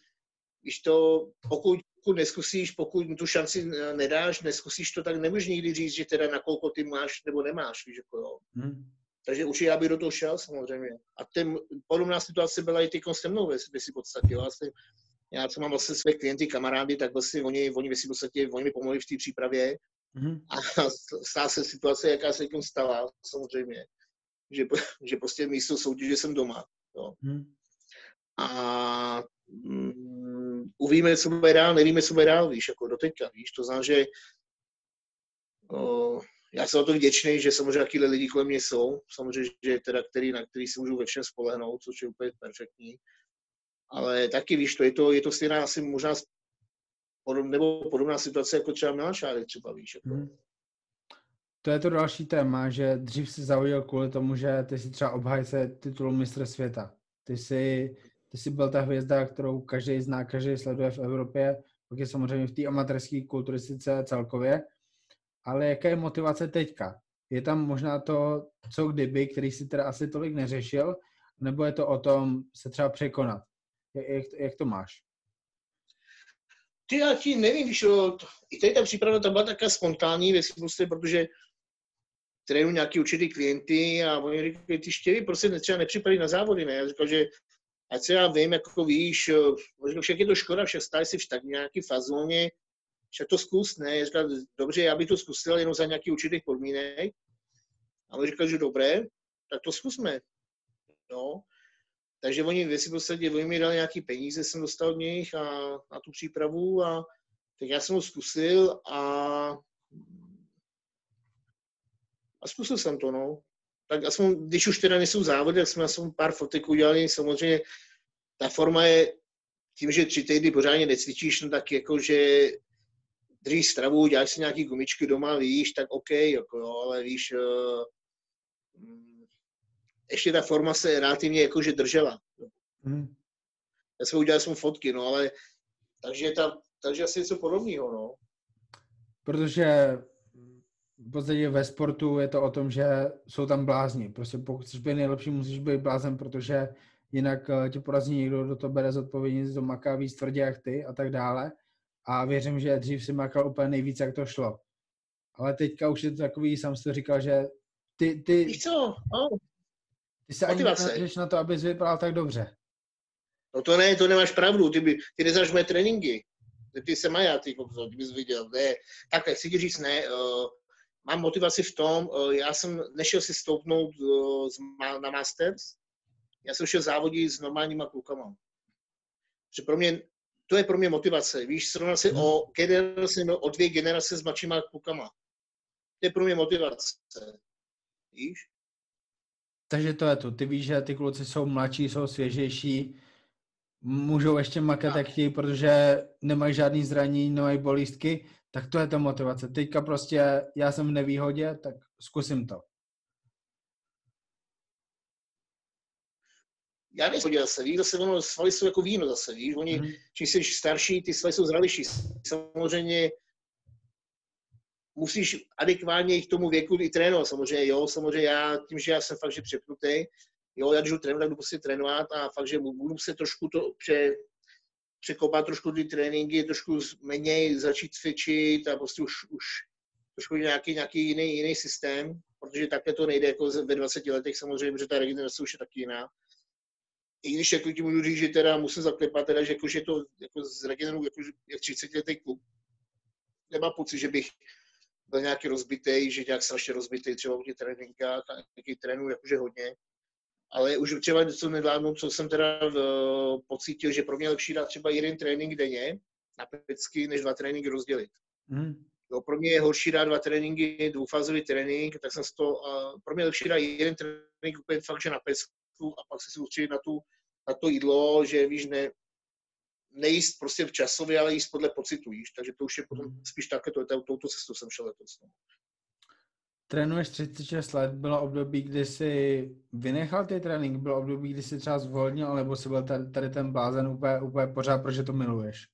víš to, pokud, pokud neskusíš, pokud tu šanci nedáš, neskusíš to, tak nemůžeš nikdy říct, že teda na kolko ty máš nebo nemáš, víš, jako jo. Mm-hmm. Takže určitě já bych do toho šel samozřejmě. A ten, podobná situace byla i teď se mnou ve, ve si podstatě. Vlastně, já co mám vlastně své klienty, kamarády, tak vlastně oni, oni ve si podstatě, oni mi pomohli v té přípravě. Mm-hmm. A (laughs) stala se situace, jaká se tím stala, samozřejmě. Že, (laughs) že prostě místo soutěže jsem doma. Jo. Mm. A mm, uvidíme, co bude dál, nevíme, co bude dál, víš, jako doteďka, víš, to znamená, že o, já jsem o to vděčný, že samozřejmě jakýhle lidi kolem mě jsou, samozřejmě, že teda, který, na který si můžu ve všem spolehnout, což je úplně perfektní. Ale taky víš, to je to, je to stejná asi možná podob, nebo podobná situace jako třeba Milan Šárek třeba, víš. Jako. Hmm. To je to další téma, že dřív si zaujel kvůli tomu, že ty si třeba obhajce titulu mistra světa. Ty jsi, ty jsi byl ta hvězda, kterou každý zná, každý sleduje v Evropě, pak je samozřejmě v té amatérské kulturistice celkově ale jaká je motivace teďka? Je tam možná to, co kdyby, který si teda asi tolik neřešil, nebo je to o tom se třeba překonat? Jak, jak to máš? Ty já ti nevím, víš, i tady ta příprava ta byla taková spontánní věc, prostě, protože trénu nějaký určitý klienty a oni říkají, ty štěvy prostě třeba nepřipadí na závody, ne? Já říkal, že ať se já vím, jako víš, však je to škoda, však stále si v tak nějaký fazóně, však to zkus, ne, říkal, dobře, já bych to zkusil jenom za nějaký určitých podmínek, ale říkal, že dobré, tak to zkusme. No. Takže oni v podstatě, oni mi dali nějaký peníze, jsem dostal od nich a, na tu přípravu a tak já jsem ho zkusil a a zkusil jsem to, no. Tak aspoň, když už teda nejsou závody, tak jsme aspoň pár fotek udělali, samozřejmě ta forma je tím, že tři týdny pořádně necvičíš, no tak jako, že držíš stravu, děláš si nějaký gumičky doma, víš, tak OK, jako jo, ale víš, uh, ještě ta forma se relativně jakože držela. Hmm. Já jsem udělal jsem fotky, no ale takže, ta, takže asi něco podobného, no. Protože v podstatě ve sportu je to o tom, že jsou tam blázni. Prostě pokud chceš být nejlepší, musíš být blázen, protože jinak eh, tě porazí někdo, kdo to bere zodpovědně, to maká víc tvrdě jak ty a tak dále a věřím, že dřív si makal úplně nejvíc, jak to šlo. Ale teďka už je to takový, sám jsi to říkal, že ty, ty, Víš co? No. ty se Motivace. ani na to, abys vypadal tak dobře. No to ne, to nemáš pravdu, ty, by, ty neznáš mé tréninky. Ty se mají, ty, ty bys viděl. Ne. Takhle, chci ti říct, ne, uh, mám motivaci v tom, uh, já jsem nešel si stoupnout uh, z, na Masters, já jsem šel závodit s normálníma klukama. Že pro mě to je pro mě motivace. Víš, srovnat se hmm. o, generaci, o dvě generace s mladšíma klukama. To je pro mě motivace. Víš? Takže to je to. Ty víš, že ty kluci jsou mladší, jsou svěžejší, můžou ještě makat jak chtějí, protože nemají žádný zranění, nemají bolístky, tak to je ta motivace. Teďka prostě já jsem v nevýhodě, tak zkusím to. Já nejsem zase, víš, zase ono, svaly jsou jako víno zase, víš, oni, mm. čím jsi starší, ty svaly jsou zralější. Samozřejmě musíš adekvátně k tomu věku i trénovat, samozřejmě, jo, samozřejmě já, tím, že já jsem fakt, že přepnutý, jo, já když jdu trénovat, tak jdu prostě trénovat a fakt, že budu se trošku to pře, překopat trošku ty tréninky, trošku méně začít cvičit a prostě už, už trošku nějaký, nějaký jiný, jiný systém, protože takhle to nejde jako ve 20 letech samozřejmě, protože ta regenerace už je taky jiná i když jako ti můžu říct, že teda musím zaklepat, teda, že, jako, že to jako z Regeneru jako, jak 30 letý klub. Nemám pocit, že bych byl nějaký rozbitý, že nějak strašně rozbitý třeba u těch tréninkách, nějaký trénu jakože hodně. Ale už třeba něco nedávno, co jsem teda uh, pocítil, že pro mě lepší dát třeba jeden trénink denně na pecky, než dva tréninky rozdělit. Mm. Jo, pro mě je horší dát dva tréninky, dvoufázový trénink, tak jsem to, a pro mě je lepší dát jeden trénink úplně fakt, že na pecku a pak se soustředit na, tu, na to jídlo, že víš, ne, nejíst prostě v časově, ale jíst podle pocitu, víš, takže to už je potom hmm. spíš také, to, to, touto cestou jsem šel letos. No. Trénuješ 36 let, bylo období, kdy jsi vynechal ty trénink, bylo období, kdy jsi třeba zvolnil, nebo jsi byl tady, tady ten blázen úplně, úplně pořád, protože to miluješ?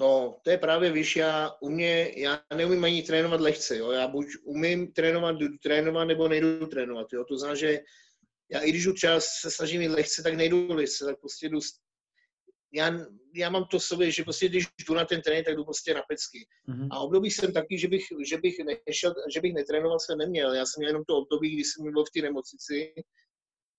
No, to je právě, víš, já, u mě, já neumím ani trénovat lehce, jo, já buď umím trénovat, jdu trénovat, nebo nejdu trénovat, jo, to znamená, že já i když jdu čas se snažím jít lehce, tak nejdu lehce, tak prostě jdu, já, já mám to sobě, že prostě když jdu na ten trénink, tak jdu prostě na pecky. Mm-hmm. A období jsem taky, že bych, že bych nešel, že bych netrénoval, jsem neměl. Já jsem měl jenom to období, kdy jsem byl v té nemocnici,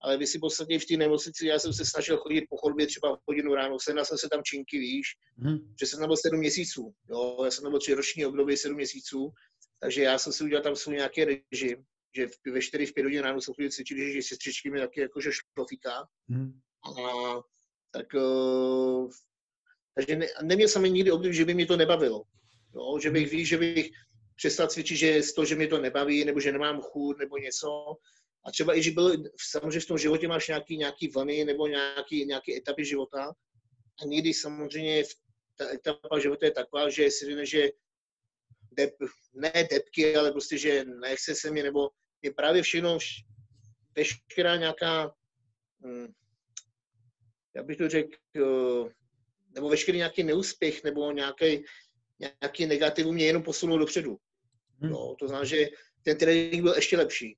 ale vy si podstatě v té nemocnici, já jsem se snažil chodit po chodbě třeba hodinu ráno, sednal jsem se tam činky, víš, mm. že jsem tam byl sedm měsíců, jo, já jsem tam byl tři roční období, sedm měsíců, takže já jsem si udělal tam svůj nějaký režim, že ve čtyři, v pět hodin ráno jsem chodil cvičit, že sestřičky mi taky jakože šlofíka. Mm. A tak, uh, takže ne, neměl jsem nikdy období, že by mě to nebavilo. Jo, že bych, víš, že bych přestal cvičit, že to, že mě to nebaví, nebo že nemám chuť, nebo něco, a třeba i, že byl, samozřejmě v tom životě máš nějaký, nějaký vlny nebo nějaký, nějaké etapy života. A někdy samozřejmě ta etapa života je taková, že si řekne, že dep, ne depky, ale prostě, že nechce se mi, nebo je právě všechno, veškerá nějaká, hm, já bych to řekl, eh, nebo veškerý nějaký neúspěch, nebo nějaký, nějaký negativum mě jenom posunul dopředu. Hmm. No, to znamená, že ten trénink byl ještě lepší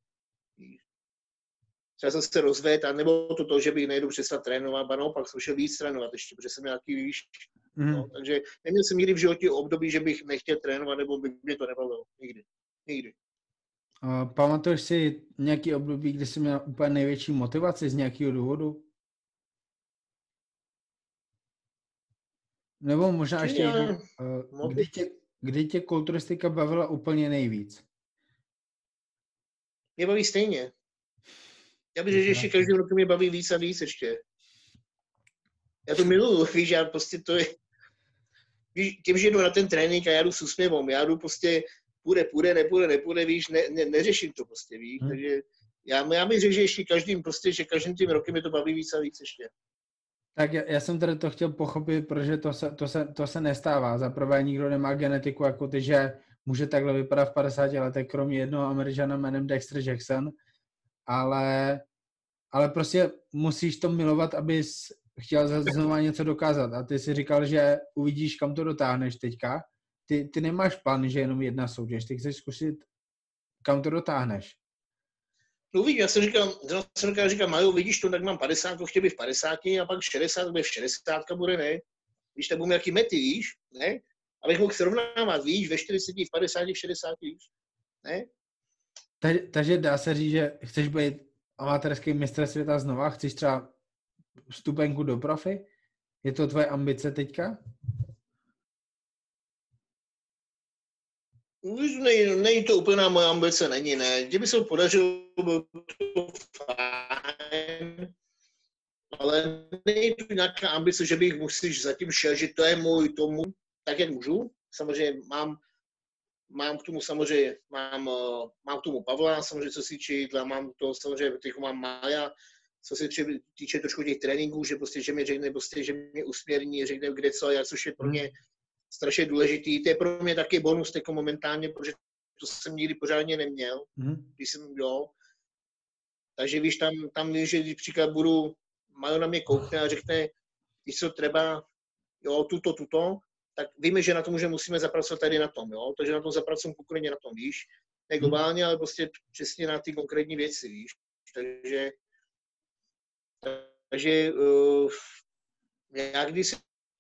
třeba jsem se rozvedl, a nebo to, to, že bych nejdu přestat trénovat, a naopak jsem šel víc trénovat ještě, protože jsem nějaký výš. Mm. No, takže neměl jsem nikdy v životě období, že bych nechtěl trénovat, nebo by mě to nebavilo. Nikdy. Nikdy. A pamatuješ si nějaký období, kdy jsi měl úplně největší motivaci z nějakého důvodu? Nebo možná ještě jedno, kdy tě, kdy tě kulturistika bavila úplně nejvíc? Mě baví stejně. Já bych řekl, že ještě každý rok mě baví víc a víc ještě. Já to miluju, (laughs) víš, já prostě to je, tím, že jdu na ten trénink a já jdu s úsměvom, já jdu prostě, půjde, půjde, nepůjde, nepůjde, víš, ne, ne, neřeším to prostě, víš, hmm. takže já, já bych řekl, že ještě každým prostě, že každým tím rokem mě to baví víc a víc ještě. Tak já, já jsem tady to chtěl pochopit, protože to se, to se, to se nestává. Za prvé nikdo nemá genetiku jako ty, že může takhle vypadat v 50 letech, kromě jednoho američana jménem Dexter Jackson, ale, ale prostě musíš to milovat, abys chtěl znovu něco dokázat. A ty si říkal, že uvidíš, kam to dotáhneš teďka. Ty, ty nemáš plán, že jenom jedna soutěž, ty chceš zkusit, kam to dotáhneš. No uvidím, já jsem říkal, já jsem říkal, říkal Majo, vidíš to, tak mám 50, to chtěl bych v 50 a pak 60, bude v 60 bude, ne? Když tak budu nějaký mety, víš, ne? Abych mohl srovnávat, víš, ve 40, v 50, v 60, víš, ne? Takže, takže dá se říct, že chceš být amatérský mistr světa znova? Chceš třeba vstupenku do profi? Je to tvoje ambice teďka? Není, není to úplná moje ambice, není, ne. Kdyby se podařilo, bylo to fajn, ale není to nějaká ambice, že bych musíš zatím šel, že to je můj tomu, tak jak můžu. Samozřejmě mám mám k tomu samozřejmě, mám, eh, mám k tomu Pavla, samozřejmě, co si jídla, mám to samozřejmě, teď mám Maja, co se týče trošku těch tréninků, že prostě, že mi řekne, prostě, že mě usměrní, řekne kde co, jak, což je pro mě strašně důležitý. To je pro mě taky bonus jako momentálně, protože to jsem nikdy pořádně neměl, mm. když jsem, jo. Takže víš, tam, tam víš, že když příklad budu, Majo na mě koukne a řekne, víš co, třeba, jo, tuto, tuto, tak víme, že na tom, že musíme zapracovat tady na tom, jo? takže na tom zapracujeme konkrétně na tom, víš, ne hmm. globálně, ale prostě přesně na ty konkrétní věci, víš, takže takže uh, já když se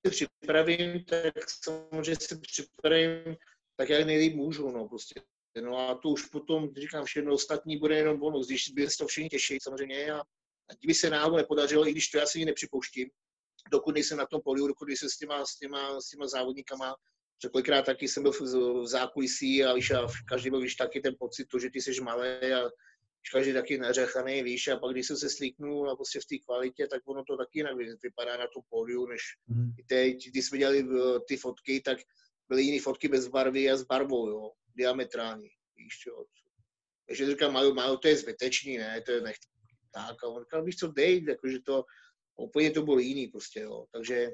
připravím, tak samozřejmě se připravím tak, jak nejlíp můžu, no prostě. No a to už potom, říkám, všechno ostatní bude jenom bonus, když by se to všichni těší samozřejmě a, a kdyby se náhodou nepodařilo, i když to já si nepřipouštím, dokud nejsem na tom poliu, dokud nejsem s těma, s těma, s těma závodníkama, že kolikrát taky jsem byl v, v zákulisí a víš, a každý byl, víš, taky ten pocit, to, že ty jsi malý a každý taky neřechaný, víš, a pak když jsem se slíknul a prostě v té kvalitě, tak ono to taky jinak vypadá na tom pódiu, než mm. teď, když jsme dělali ty fotky, tak byly jiné fotky bez barvy a s barvou, jo, diametrální, víš čo. Takže říkám, mají, mají, to je zbytečný, ne, to je nech, tak, a on říkal, víš co, dej, jakože to, úplně to bylo jiný prostě, jo, takže,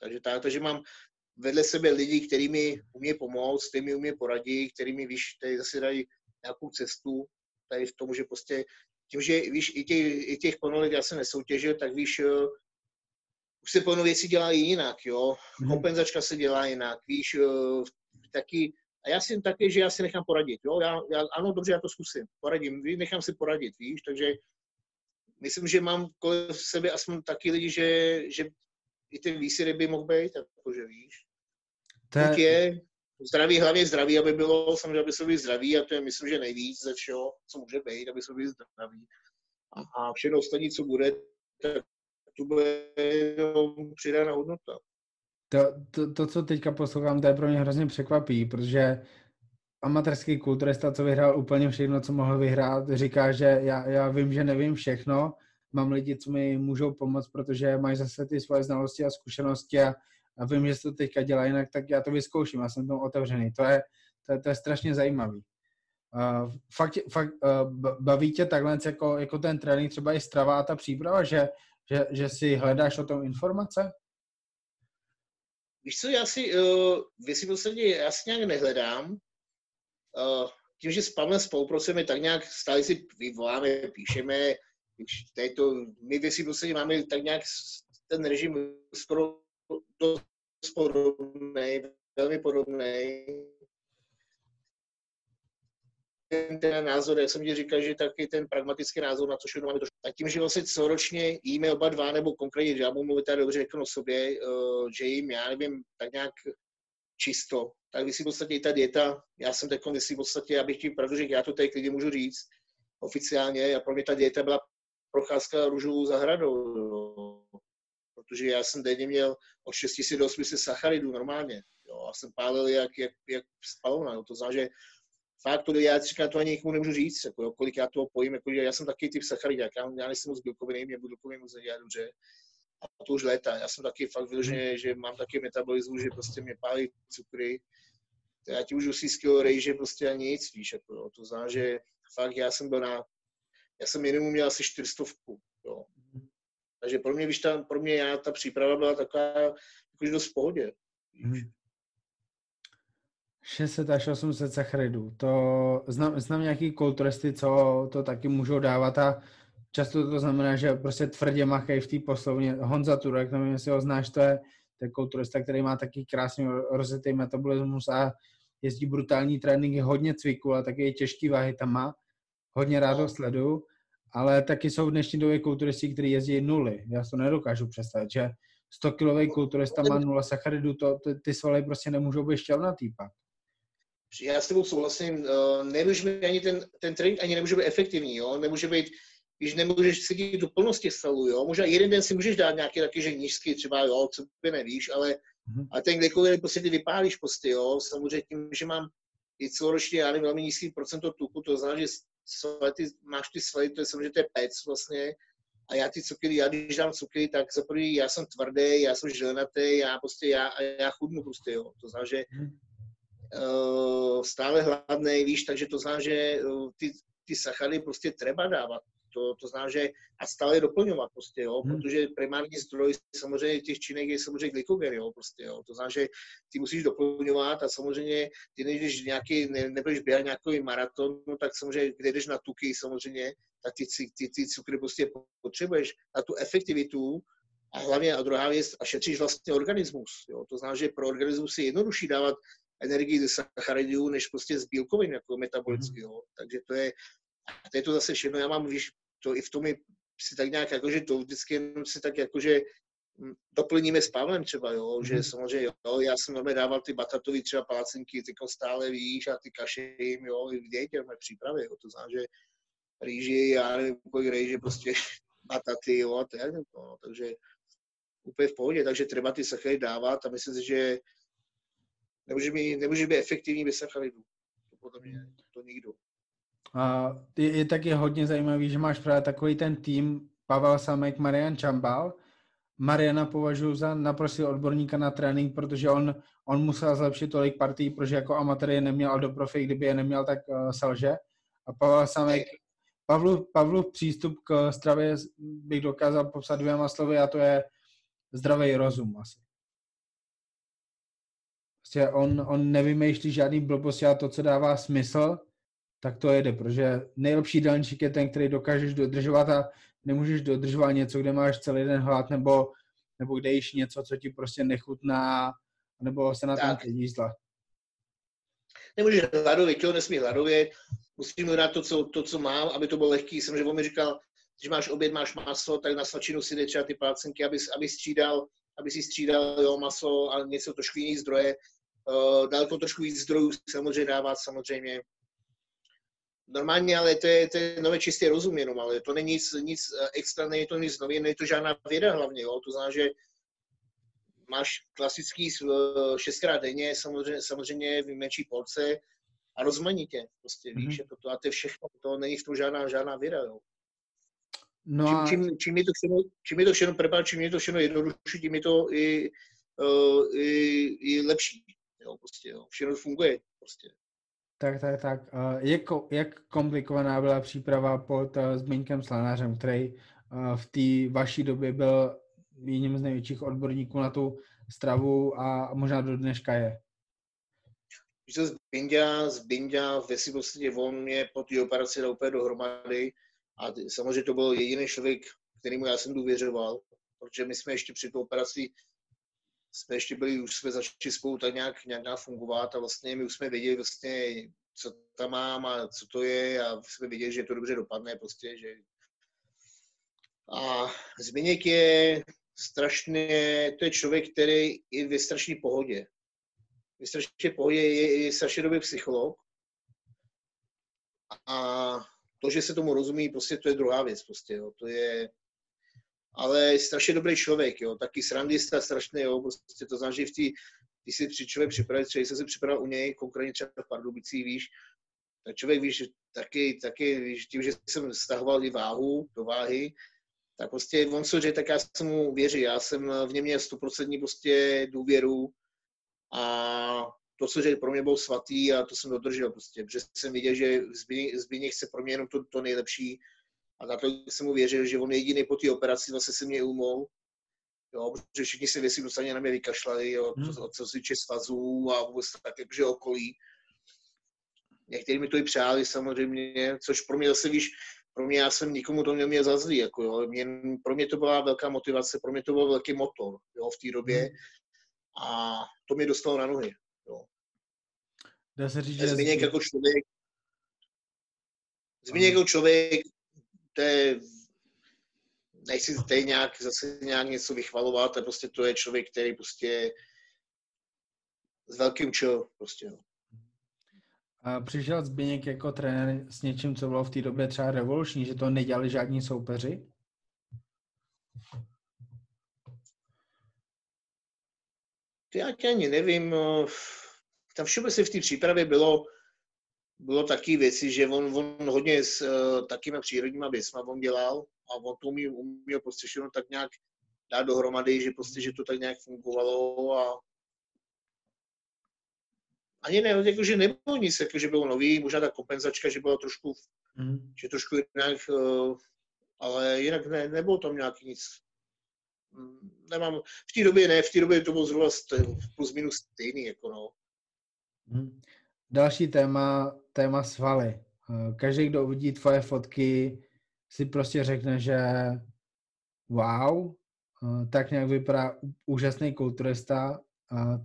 takže, tak, takže mám vedle sebe lidi, kteří mi umí pomoct, kteří mi umí poradit, kteří mi, víš, tady zase dají nějakou cestu, tady v tom, že prostě tím, že víš, i těch, i těch ponolet já jsem nesoutěžil, tak víš, uh, už se plno věcí dělá jinak, jo. Mm. Kompenzačka se dělá jinak, víš, uh, taky, a já si taky, že já si nechám poradit, jo. Já, já, ano, dobře, já to zkusím, poradím, nechám si poradit, víš, takže myslím, že mám kolem sebe aspoň taky lidi, že, že i ten výsledek by mohl být, jakože víš. To je zdraví, hlavně zdraví, aby bylo, samozřejmě, aby se byli zdraví a to je, myslím, že nejvíc ze všeho, co může být, aby se byli zdraví. A, a všechno ostatní, co bude, tak to bude přidána hodnota. To, to, to, co teďka poslouchám, to je pro mě hrozně překvapí, protože amatérský kulturista, co vyhrál úplně všechno, co mohl vyhrát, říká, že já, já vím, že nevím všechno, mám lidi, co mi můžou pomoct, protože mají zase ty svoje znalosti a zkušenosti a, a vím, že se to teďka dělá jinak, tak já to vyzkouším, já jsem tomu otevřený. To je, to je, to je strašně zajímavý. Uh, fakt, fakt uh, baví tě takhle jako, jako ten trénink, třeba i strava a ta příprava, že, že, že si hledáš o tom informace? Víš co, já si, uh, vy si posledně, já si nějak nehledám. Uh, tím, že s Pavlem spolupracujeme, tak nějak stále si vyvoláme, píšeme, to, my věci posledně máme tak nějak ten režim skoro dost podobný, velmi podobný. Ten, ten názor, jak jsem ti říkal, že taky ten pragmatický názor na to všechno máme trošku. A tím, že vlastně celoročně jíme oba dva, nebo konkrétně, že já budu mluvit tady dobře řeknu o sobě, uh, že jim, já nevím, tak nějak čisto, tak vy si v podstatě i ta dieta, já jsem teď si v podstatě, abych tím pravdu řekl, já to tady klidně můžu říct, oficiálně, a pro mě ta dieta byla procházka růžovou zahradou, jo. Protože já jsem denně měl od 6 do 800 sacharidů normálně. Jo. A jsem pálil jak, jak, jak spalovna. Jo. To znamená, že fakt to, já říkám, to ani někomu nemůžu říct, jako, jo, kolik já toho pojím, jako, já jsem taky typ sacharidák, já, já nejsem moc bílkoviny, mě bílkoviny moc nedělá dobře. A to už léta. Já jsem taky fakt vyloženě, že mám taky metabolismus, že prostě mě pálí cukry. Já ti už si z že prostě ani nic, víš, jako, jo. to znamená, že fakt já jsem byl na já jsem minimum měl asi čtyřstovku, jo. Takže pro mě, když ta, pro mě já, ta příprava byla taková, jakože dost v pohodě. Hmm. 600 až 800 sacharidů. To znám, znám nějaký kulturisty, co to taky můžou dávat a často to znamená, že prostě tvrdě machají v té poslovně. Honza Turek, nevím, jestli ho znáš, to je, to je kulturista, který má taky krásný rozjetý metabolismus a jezdí brutální tréninky, hodně cviku a taky těžký váhy tam má. Hodně rád ho sleduju ale taky jsou v dnešní době kulturisti, kteří jezdí nuly. Já to nedokážu představit, že 100 kilový kulturista má nula sacharidů, to, to, ty svaly prostě nemůžou být šťavnatý pak. Já s tebou souhlasím, uh, nemůže ani ten, ten trénink ani nemůže být efektivní, jo? nemůže být, když nemůžeš sedět do plnosti svalů, jo, možná jeden den si můžeš dát nějaký taky, že nížský, třeba, jo, co by nevíš, ale, mm-hmm. ale ten glykogen prostě ty vypálíš prostě, jo, samozřejmě tím, že mám i celoročně, já nevím, velmi nízký procento tuku, to znamená, že svaly, ty, máš ty svaly, to je samozřejmě to je pec vlastně, a já ty cukry, já když dám cukry, tak za prvý já jsem tvrdý, já jsem žilnatý, já prostě, já, já chudnu prostě, jo. To znamená, že uh, stále hladný, víš, takže to znamená, že uh, ty, ty sachary prostě treba dávat. To, to znamená, že a stále doplňovat prostě, jo, hmm. protože primární zdroj samozřejmě těch činek je samozřejmě glykogen, jo, prostě, jo. To znamená, že ty musíš doplňovat a samozřejmě ty nejdeš nějaký, ne, nebudeš běhat nějaký maraton, no, tak samozřejmě, kde jdeš na tuky samozřejmě, tak ty, ty, ty, ty cukry prostě potřebuješ na tu efektivitu, a hlavně a druhá věc, a šetříš vlastně organismus. Jo? To znamená, že pro organismus je jednodušší dávat energii ze sacharidů, než prostě z bílkovin, jako metabolicky. Jo? Takže to je, a to je to zase všechno. Já mám, víš, to i v tom si tak nějak, jakože to vždycky jenom si tak jakože hm, doplníme s Pavlem třeba, jo, mm-hmm. že mhm. samozřejmě, jo, já jsem velmi dával ty batatový třeba palacinky, ty stále víš, a ty kaše jim, jo, i v dětě, v přípravě, jo, to znamená, že rýži, já nevím, kolik rýže, prostě (laughs) bataty, jo, a to je, no, takže úplně v pohodě, takže třeba ty sachary dávat a myslím si, že nemůže být, nemůže být efektivní bez sacharidů. To podle mě to nikdo. Je, je taky hodně zajímavý, že máš právě takový ten tým Pavel Samek, Marian Čambal. Mariana považuji za naprostý odborníka na trénink, protože on, on musel zlepšit tolik partí, protože jako amatér je neměl a do profi, kdyby je neměl, tak uh, selže. A Pavel Samek, Pavlu, Pavlu přístup k stravě bych dokázal popsat dvěma slovy a to je zdravý rozum asi. Prostě on, on nevymýšlí žádný blbosti a to, co dává smysl, tak to jede, protože nejlepší jídelníček je ten, který dokážeš dodržovat a nemůžeš dodržovat něco, kde máš celý den hlad, nebo, nebo kde jíš něco, co ti prostě nechutná, nebo se na tom jízdla. Nemůžeš hladovět, tělo nesmí hladovět, musím dát to co, to, co mám, aby to bylo lehký. Jsem, že on mi říkal, když máš oběd, máš maso, tak na svačinu si jde třeba ty plácenky, aby, aby střídal, aby si střídal jo, maso a něco trošku jiný zdroje. Uh, dal to trošku víc zdrojů samozřejmě dávat samozřejmě normálně, ale to je, to je nové čistý rozum jenom, ale to není nic, nic eh, extra, není to nic nový, není to žádná věda hlavně, jo? to znamená, že máš klasický eh, šestkrát denně, samozřejmě, samozřejmě v menší porce a rozmanitě, prostě mm-hmm. víš, jako to, a to je všechno, to není v tom žádná, žádná věda, jo. No a... čím, čím, čím, je to všechno, čím je to všechno čím je to všechno jednodušší, tím je to i, uh, i, i lepší, jo, prostě, jo. všechno funguje, prostě. Tak, tak, tak. Jak, jak komplikovaná byla příprava pod uh, Zbyňkem Slanářem, který uh, v té vaší době byl jedním z největších odborníků na tu stravu a možná do dneška je? Se Zbindia, Zbindia, ve si prostě on mě po té operaci dal úplně dohromady a samozřejmě to byl jediný člověk, kterýmu já jsem důvěřoval, protože my jsme ještě při té operaci jsme ještě byli, už jsme začali spolu tak nějak, nějak fungovat a vlastně my už jsme věděli vlastně, co tam mám a co to je a jsme věděli, že to dobře dopadne prostě, že a Zbigněk je strašně, to je člověk, který je ve strašné pohodě. Ve strašné pohodě je, je strašně dobrý psycholog a to, že se tomu rozumí, prostě to je druhá věc, prostě, jo. to je, ale strašně dobrý člověk, jo, taky srandista strašný, jo, prostě to znamená, že v té, když si při člověk připravit, třeba jsem se připravil u něj, konkrétně třeba v Pardubicích, víš, tak člověk, víš, taky, taky, víš, tím, že jsem stahoval i váhu do váhy, tak prostě on se že tak já jsem mu věřil, já jsem v něm měl stoprocentní prostě důvěru a to, co že pro mě byl svatý a to jsem dodržel prostě, protože jsem viděl, že Zbigněk chce pro mě jenom to, to nejlepší a na to jsem mu věřil, že on jediný po té operaci vlastně se mě umou, jo, protože všichni si věci dostaně na mě vykašlali, jo, hmm. co, co se týče svazů a vůbec tak, jakože okolí. Někteří mi to i přáli samozřejmě, což pro mě zase, víš, pro mě já jsem nikomu to neměl za zlý, jako jo. Mě, pro mě to byla velká motivace, pro mě to byl velký motor, jo, v té době. Hmm. A to mě dostalo na nohy, jo. Dá se říct, že... Jako člověk, Zmíněk jako člověk to je, nechci tady nějak, zase nějak něco vychvalovat, ale prostě to je člověk, který prostě s velkým čo, prostě. No. A přišel Zběněk jako trenér s něčím, co bylo v té době třeba revoluční, že to nedělali žádní soupeři? Já ani nevím. No, tam všude se v té přípravě bylo, bylo taky věci, že on, on hodně s uh, takými přírodníma věcma on dělal a on to uměl, uměl prostě všechno tak nějak dát dohromady, že prostě, že to tak nějak fungovalo a ani ne, jako, že nebylo nic, jako, že bylo nový, možná ta kompenzačka, že byla trošku, mm. že trošku jinak, uh, ale jinak ne, nebylo tam nějaký nic. Mm, nemám, v té době ne, v té době to bylo zhruba plus minus stejný, jako no. Mm. Další téma, téma svaly. Eh, každý, kdo uvidí tvoje fotky, si prostě řekne, že wow, eh, tak nějak vypadá úžasný kulturista.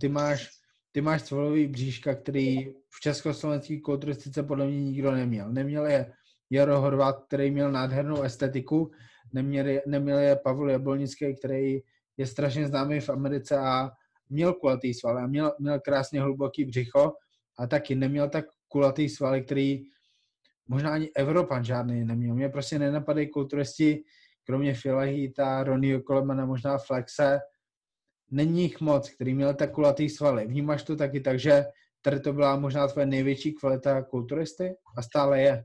Ty máš, ty máš svalový bříška, který v československé kulturistice podle mě nikdo neměl. Neměl je Jaro Horvát, který měl nádhernou estetiku, neměl je, neměl je Pavel Jablonický, který je strašně známý v Americe a měl kulatý sval a měl, měl krásně hluboký břicho a taky neměl tak kulatý svaly, který možná ani Evropan žádný neměl. Mě prostě nenapadají kulturisti, kromě Filahita, Ronnie Colemana, možná Flexe, není jich moc, který měl tak kulatý svaly. Vnímáš to taky tak, že tady to byla možná tvoje největší kvalita kulturisty a stále je?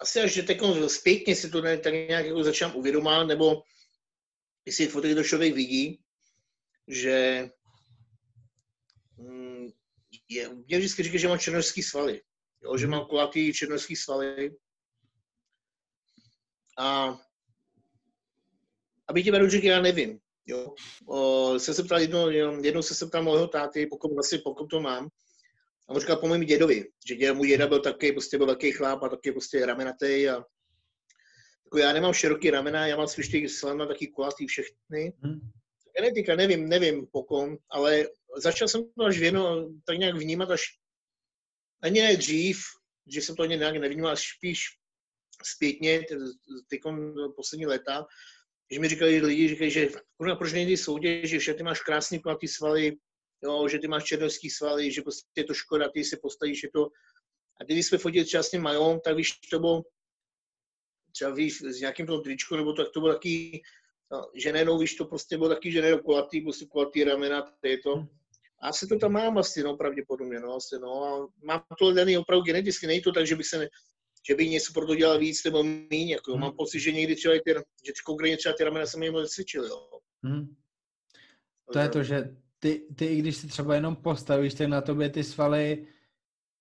Asi až, že teď zpětně si to tak nějak jako začínám uvědomovat, nebo si fotek to člověk vidí, že je, mě vždycky říká, že mám černožský svaly. Jo, že mám kulatý černožský svaly. A aby ti beru, já nevím. Jo. O, jsem se ptal jednou, jednou se ptal mého táty, pokud, vlastně, pokud to mám. A on říkal po mém dědovi, že děda, můj děda byl taky, prostě byl velký chlap a taky prostě ramenatý a jako já nemám široký ramena, já mám spíš ty slavna taky kulatý všechny. Hmm. Genetika, nevím, nevím pokom, ale začal jsem to až věno, tak nějak vnímat až ani ne dřív, že jsem to ani nějak nevnímal, až spíš zpětně, ty poslední léta, že mi říkali lidi, říkají, že kurva, proč nejde soutěž, že ty máš krásný kulatý svaly, jo, že ty máš černovský svaly, že prostě je to škoda, ty se postavíš, je to... A když jsme fotili třeba s tím majom, tak víš, to bylo třeba víš, s nějakým tom tričku, nebo tak to bylo taky, no, že nejenom, víš, to prostě bylo taky, že nejenom kulatý, prostě kulatý ramena, to je to. A asi to tam mám asi, no, pravděpodobně, no, asi, no. A mám to daný opravdu geneticky, není to tak, že bych se ne, že by něco pro to dělal víc nebo méně. Jako, hmm. Mám pocit, že někdy třeba ty, že konkrétně třeba ty ramena jsem jim cvičil. Jo. Hmm. To je to, že ty, ty, i když si třeba jenom postavíš, tak na tobě ty svaly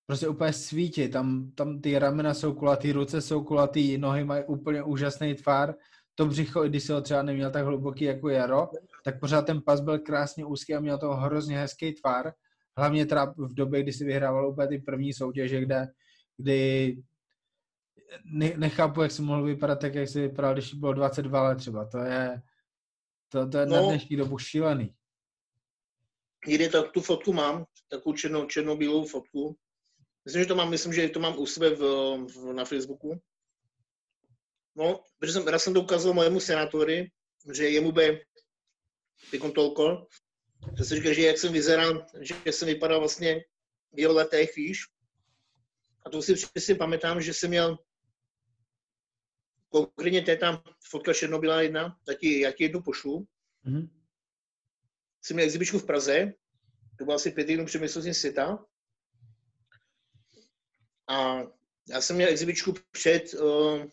prostě úplně svítí. Tam, tam ty ramena jsou kulatý, ruce jsou kulatý, nohy mají úplně úžasný tvar. To břicho, i když si ho třeba neměl tak hluboký jako Jaro, tak pořád ten pas byl krásně úzký a měl to hrozně hezký tvar. Hlavně teda v době, kdy si vyhrával úplně ty první soutěže, kde, kdy ne, nechápu, jak jsi mohl vypadat tak, jak jsi vypadal, když bylo 22 let třeba. To je, to, to je no, na dnešní dobu šílený. Někdy tak tu fotku mám, takovou černou, černobílou fotku. Myslím, že to mám, myslím, že to mám u sebe v, v, na Facebooku. No, protože jsem, raz jsem to ukázal mojemu senátory, že jemu bude tykom tolko, že si říká, že jak jsem vyzeral, že jsem vypadal vlastně v jeho letech, víš. A to si přesně pamatám, že jsem měl konkrétně je tam fotka Černobylá jedna, tak ti, já ti jednu pošlu. Mm-hmm. Jsem měl exibičku v Praze, to bylo asi pět týdnů před mistrovstvím světa. A já jsem měl exibičku před uh,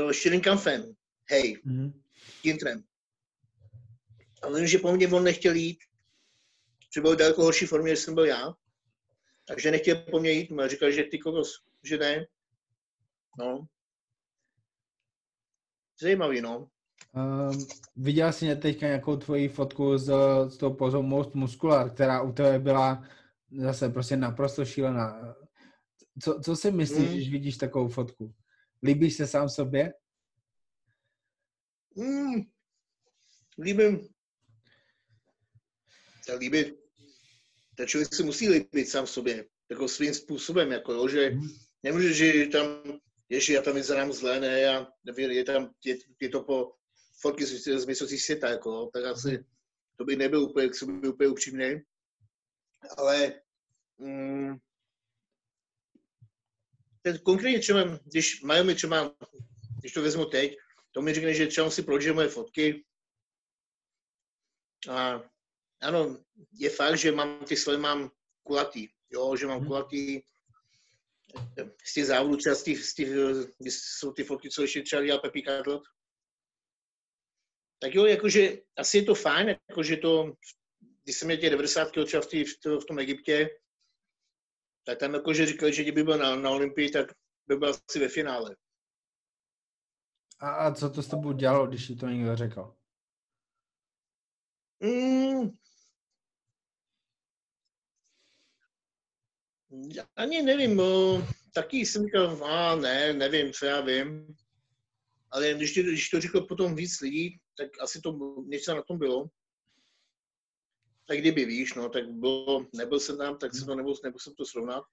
uh, Schillingkampfem, hej, mm-hmm. Gintrem. A vím, že po mně on nechtěl jít, že byl v daleko horší formě, než jsem byl já. Takže nechtěl po mně jít, a říkal, že ty kokos, že ne. No, Zajímavý, no. Um, viděl jsi teďka nějakou tvoji fotku z, z toho pozu Most Muscular, která u tebe byla zase prostě naprosto šílená. Co, co si myslíš, mm. když vidíš takovou fotku? Líbíš se sám sobě? Mm. Líbím. Tak líbit. Ten člověk se musí líbit sám sobě. Jako svým způsobem, jako jo, že mm. nemůže, že tam Ježi, já tam vyzerám zle, ne, já nevím, je tam, je, je to po fotky z, z mistrovství světa, jako, tak asi to by nebyl úplně, jak by úplně upřímný. Ale mm, ten konkrétně třeba, když mají mi třeba, když to vezmu teď, to mi řekne, že třeba si prožije moje fotky. A ano, je fakt, že mám ty svaly mám kulatý, jo, že mám mhm. kulatý, z těch závodů, třeba z těch, z těch, když jsou ty fotky, co ještě třeba dělal Pepi Kadlot. Tak jo, jakože asi je to fajn, jakože to, když jsem měl těch 90 kg třeba v, tý, v, tom Egyptě, tak tam jakože říkali, že kdyby byl na, na Olympii, tak by byl asi ve finále. A, a co to s tebou dělalo, když ti to někdo řekl? Mm, Ani nevím, taky jsem říkal, a ne, nevím, co já vím. Ale když, když to řekl potom víc lidí, tak asi to něco na tom bylo. Tak kdyby víš, no, tak bylo, nebyl jsem tam, tak jsem to nebyl, nebyl jsem to srovnat.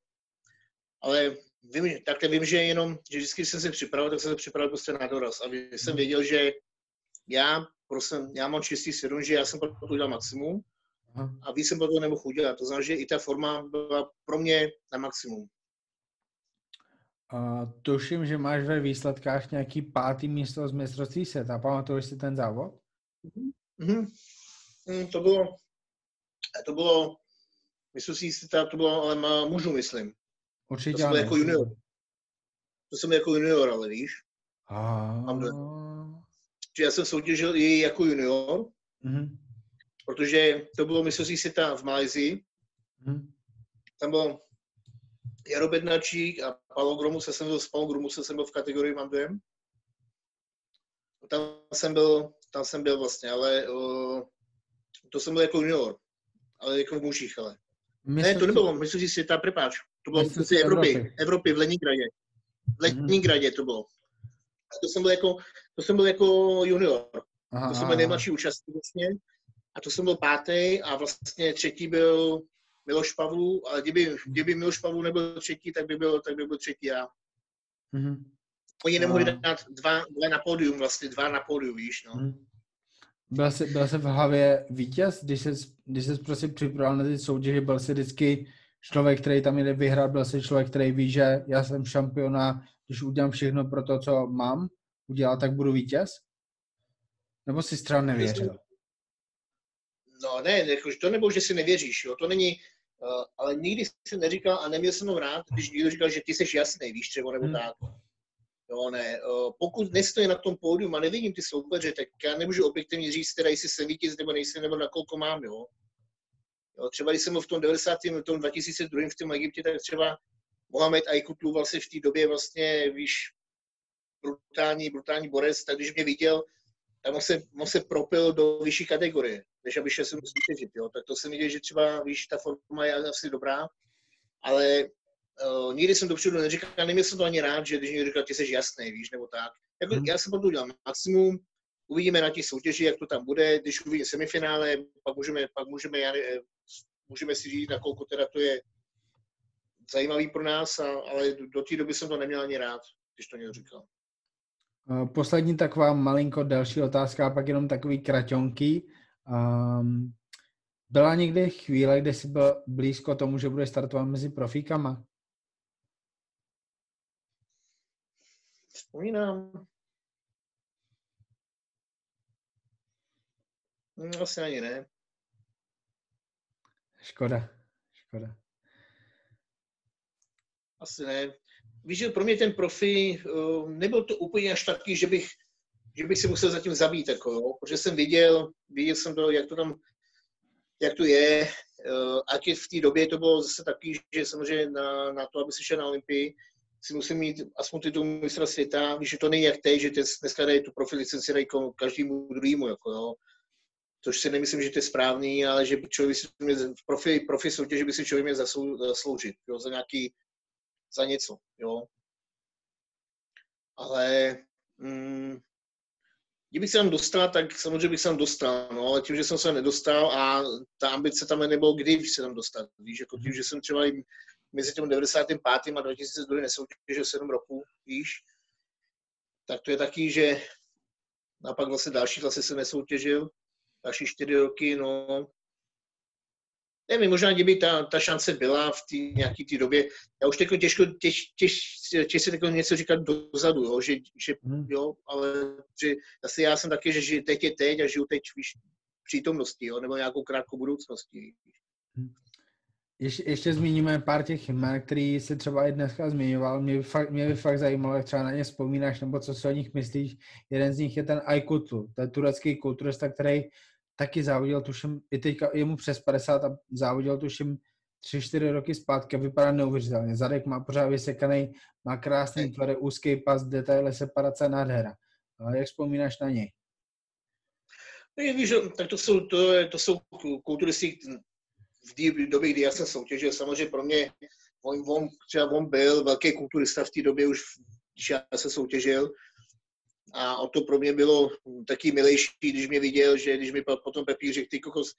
Ale vím, tak vím, že jenom, že vždycky jsem se připravil, tak jsem se připravil prostě na doraz. A jsem věděl, že já, prostě, já mám čistý svědom, že já jsem pro to udělal maximum a víc jsem pro to nemohl udělat. To znamená, že i ta forma byla pro mě na maximum. A tuším, že máš ve výsledkách nějaký pátý místo z mistrovství světa. Pamatuješ si ten závod? Mm-hmm. Mm, to bylo, to bylo, mistrovství světa, to bylo ale mužů, myslím. Určitě to jsem jako junior. To jsem jako junior, ale víš. A... že já jsem soutěžil i jako junior, Mhm. protože to bylo mistrovství světa v Malajzii. Mhm. Tam byl Jaro Bednačík a Paolo Gromuse jsem byl, s Paolo Gromuse jsem byl v kategorii Mandem. Tam jsem byl, tam jsem byl vlastně, ale uh, to jsem byl jako junior, ale jako v mužích, ale. Ne, to nebylo mistrovství světa, prepáč. To bylo Mistrovství v Evropy, Evropy. Evropy, v Leningradě. V Mhm. Leningradě to bylo. A to jsem byl jako, to jsem byl jako junior. Aha, To jsem byl nejmladší účastník vlastně. A to jsem byl pátý a vlastně třetí byl Miloš Pavlů, ale kdyby, kdyby Miloš Pavlů nebyl třetí, tak by byl, tak by byl třetí já. Mhm. Oni nemohli dát dva, dva na pódium, vlastně dva na pódium, víš, no. Mhm. Byl jsi, byl jsi v hlavě vítěz, když jsi, když jsi prostě připravil na ty soutěže, byl jsi vždycky člověk, který tam jde vyhrát, byl jsi člověk, který ví, že já jsem šampion a když udělám všechno pro to, co mám udělat, tak budu vítěz? Nebo jsi třeba nevěřil? No ne, jakože to nebo, že si nevěříš, jo, to není, uh, ale nikdy jsem neříkal a neměl jsem ho rád, když někdo říkal, že ty jsi jasný, víš, třeba nebo Hmm. tak. Jo, ne, uh, pokud nestojí na tom pódium a nevidím ty soupeře, tak já nemůžu objektivně říct, teda jestli jsem vítěz nebo nejsem, nebo na kolko mám, jo. jo třeba když jsem v tom 90. v tom 2002. v tom Egyptě, tak třeba Mohamed Aykutlu vlastně v té době vlastně, víš, brutální, brutální borec, tak když mě viděl, tak on se, on se propil do vyšší kategorie, než aby šel se mu soutěžit, jo. Tak to jsem viděl, že třeba, víš, ta forma je asi dobrá, ale uh, nikdy jsem dopředu neříkal, neměl jsem to ani rád, že když někdo říkal, ty jsi jasný, víš, nebo tak. Jako, Hmm. Já jsem pro to udělal maximum, uvidíme na těch soutěži, jak to tam bude, když uvidíme semifinále, pak můžeme, pak můžeme, já, můžeme si říct, nakolko teda to je zajímavý pro nás, a, ale do, do té doby jsem to neměl ani rád, když to někdo říkal. Uh, Poslední taková malinko delší otázka a pak jenom takový kraťonky. Um, byla někdy chvíle, kdy jsi byl blízko tomu, že budeš startovat mezi profíkama? Vzpomínám. Hm, Asi ani ne. Škoda, škoda. Asi ne. Víš, že pro mě ten profi uh, nebyl to úplně až taky, že bych, že bych se musel zatím zabít, jako, jo? protože jsem viděl, viděl jsem to, jak to tam, jak to je, uh, a tě v té době to bylo zase taky, že samozřejmě na, na to, aby si šel na Olympii, si musím mít aspoň titul mistra světa, že to není jak teď, že teď dneska dají tu profi licenci dají každému druhému, jako jo. Což si nemyslím, že to je správný, ale že by člověk si měl, v profi, profi soutěži by si člověk měl zaslou, zasloužit, jo, za nějaký, za něco, jo. Ale mm, kdybych se tam dostal, tak samozřejmě bych se tam dostal, no, ale tím, že jsem se nedostal a ta ambice tam nebylo kdy se tam dostat, víš, jako tím, že jsem třeba mezi tím 95. a 2002 nesoutěžil 7 roků, víš, tak to je taky, že a pak vlastně další zase jsem nesoutěžil, další 4 roky, no, nevím, možná kdyby ta, ta šance byla v té nějaký té době, já už jako těžko, těž, těž, těž, jako něco říkat dozadu, jo, že, že Hmm. jo, ale že zase já jsem taky, že žiju teď je teď a žiju teď víš, přítomnosti, jo, nebo nějakou krátkou budoucností. Ještě, ještě zmíníme pár těch jmen, který si třeba i dneska zmiňoval. Mě by fakt, mě by fakt zajímalo, jak třeba na ně vzpomínáš, nebo co si o nich myslíš. Jeden z nich je ten Aykutlu, to je turecký kulturista, který taky závodil, tuším, i teďka je mu přes 50 a závodil, tuším, 3-4 roky zpátky a vypadá neuvěřitelně. Zadek má pořád vysekaný, má krásný tvar, úzký pas, detaily, separace, nádhera. A jak vzpomínáš na něj? No, víš, tak to jsou, to, to jsou kulturisti v té době, kdy já jsem soutěžil, samozřejmě pro mě, on, on, třeba on byl velký kulturista v té době už, když já jsem soutěžil, a o to pro mě bylo taky milejší, když mě viděl, že když mi po- potom Pepík řekl, ty kokos,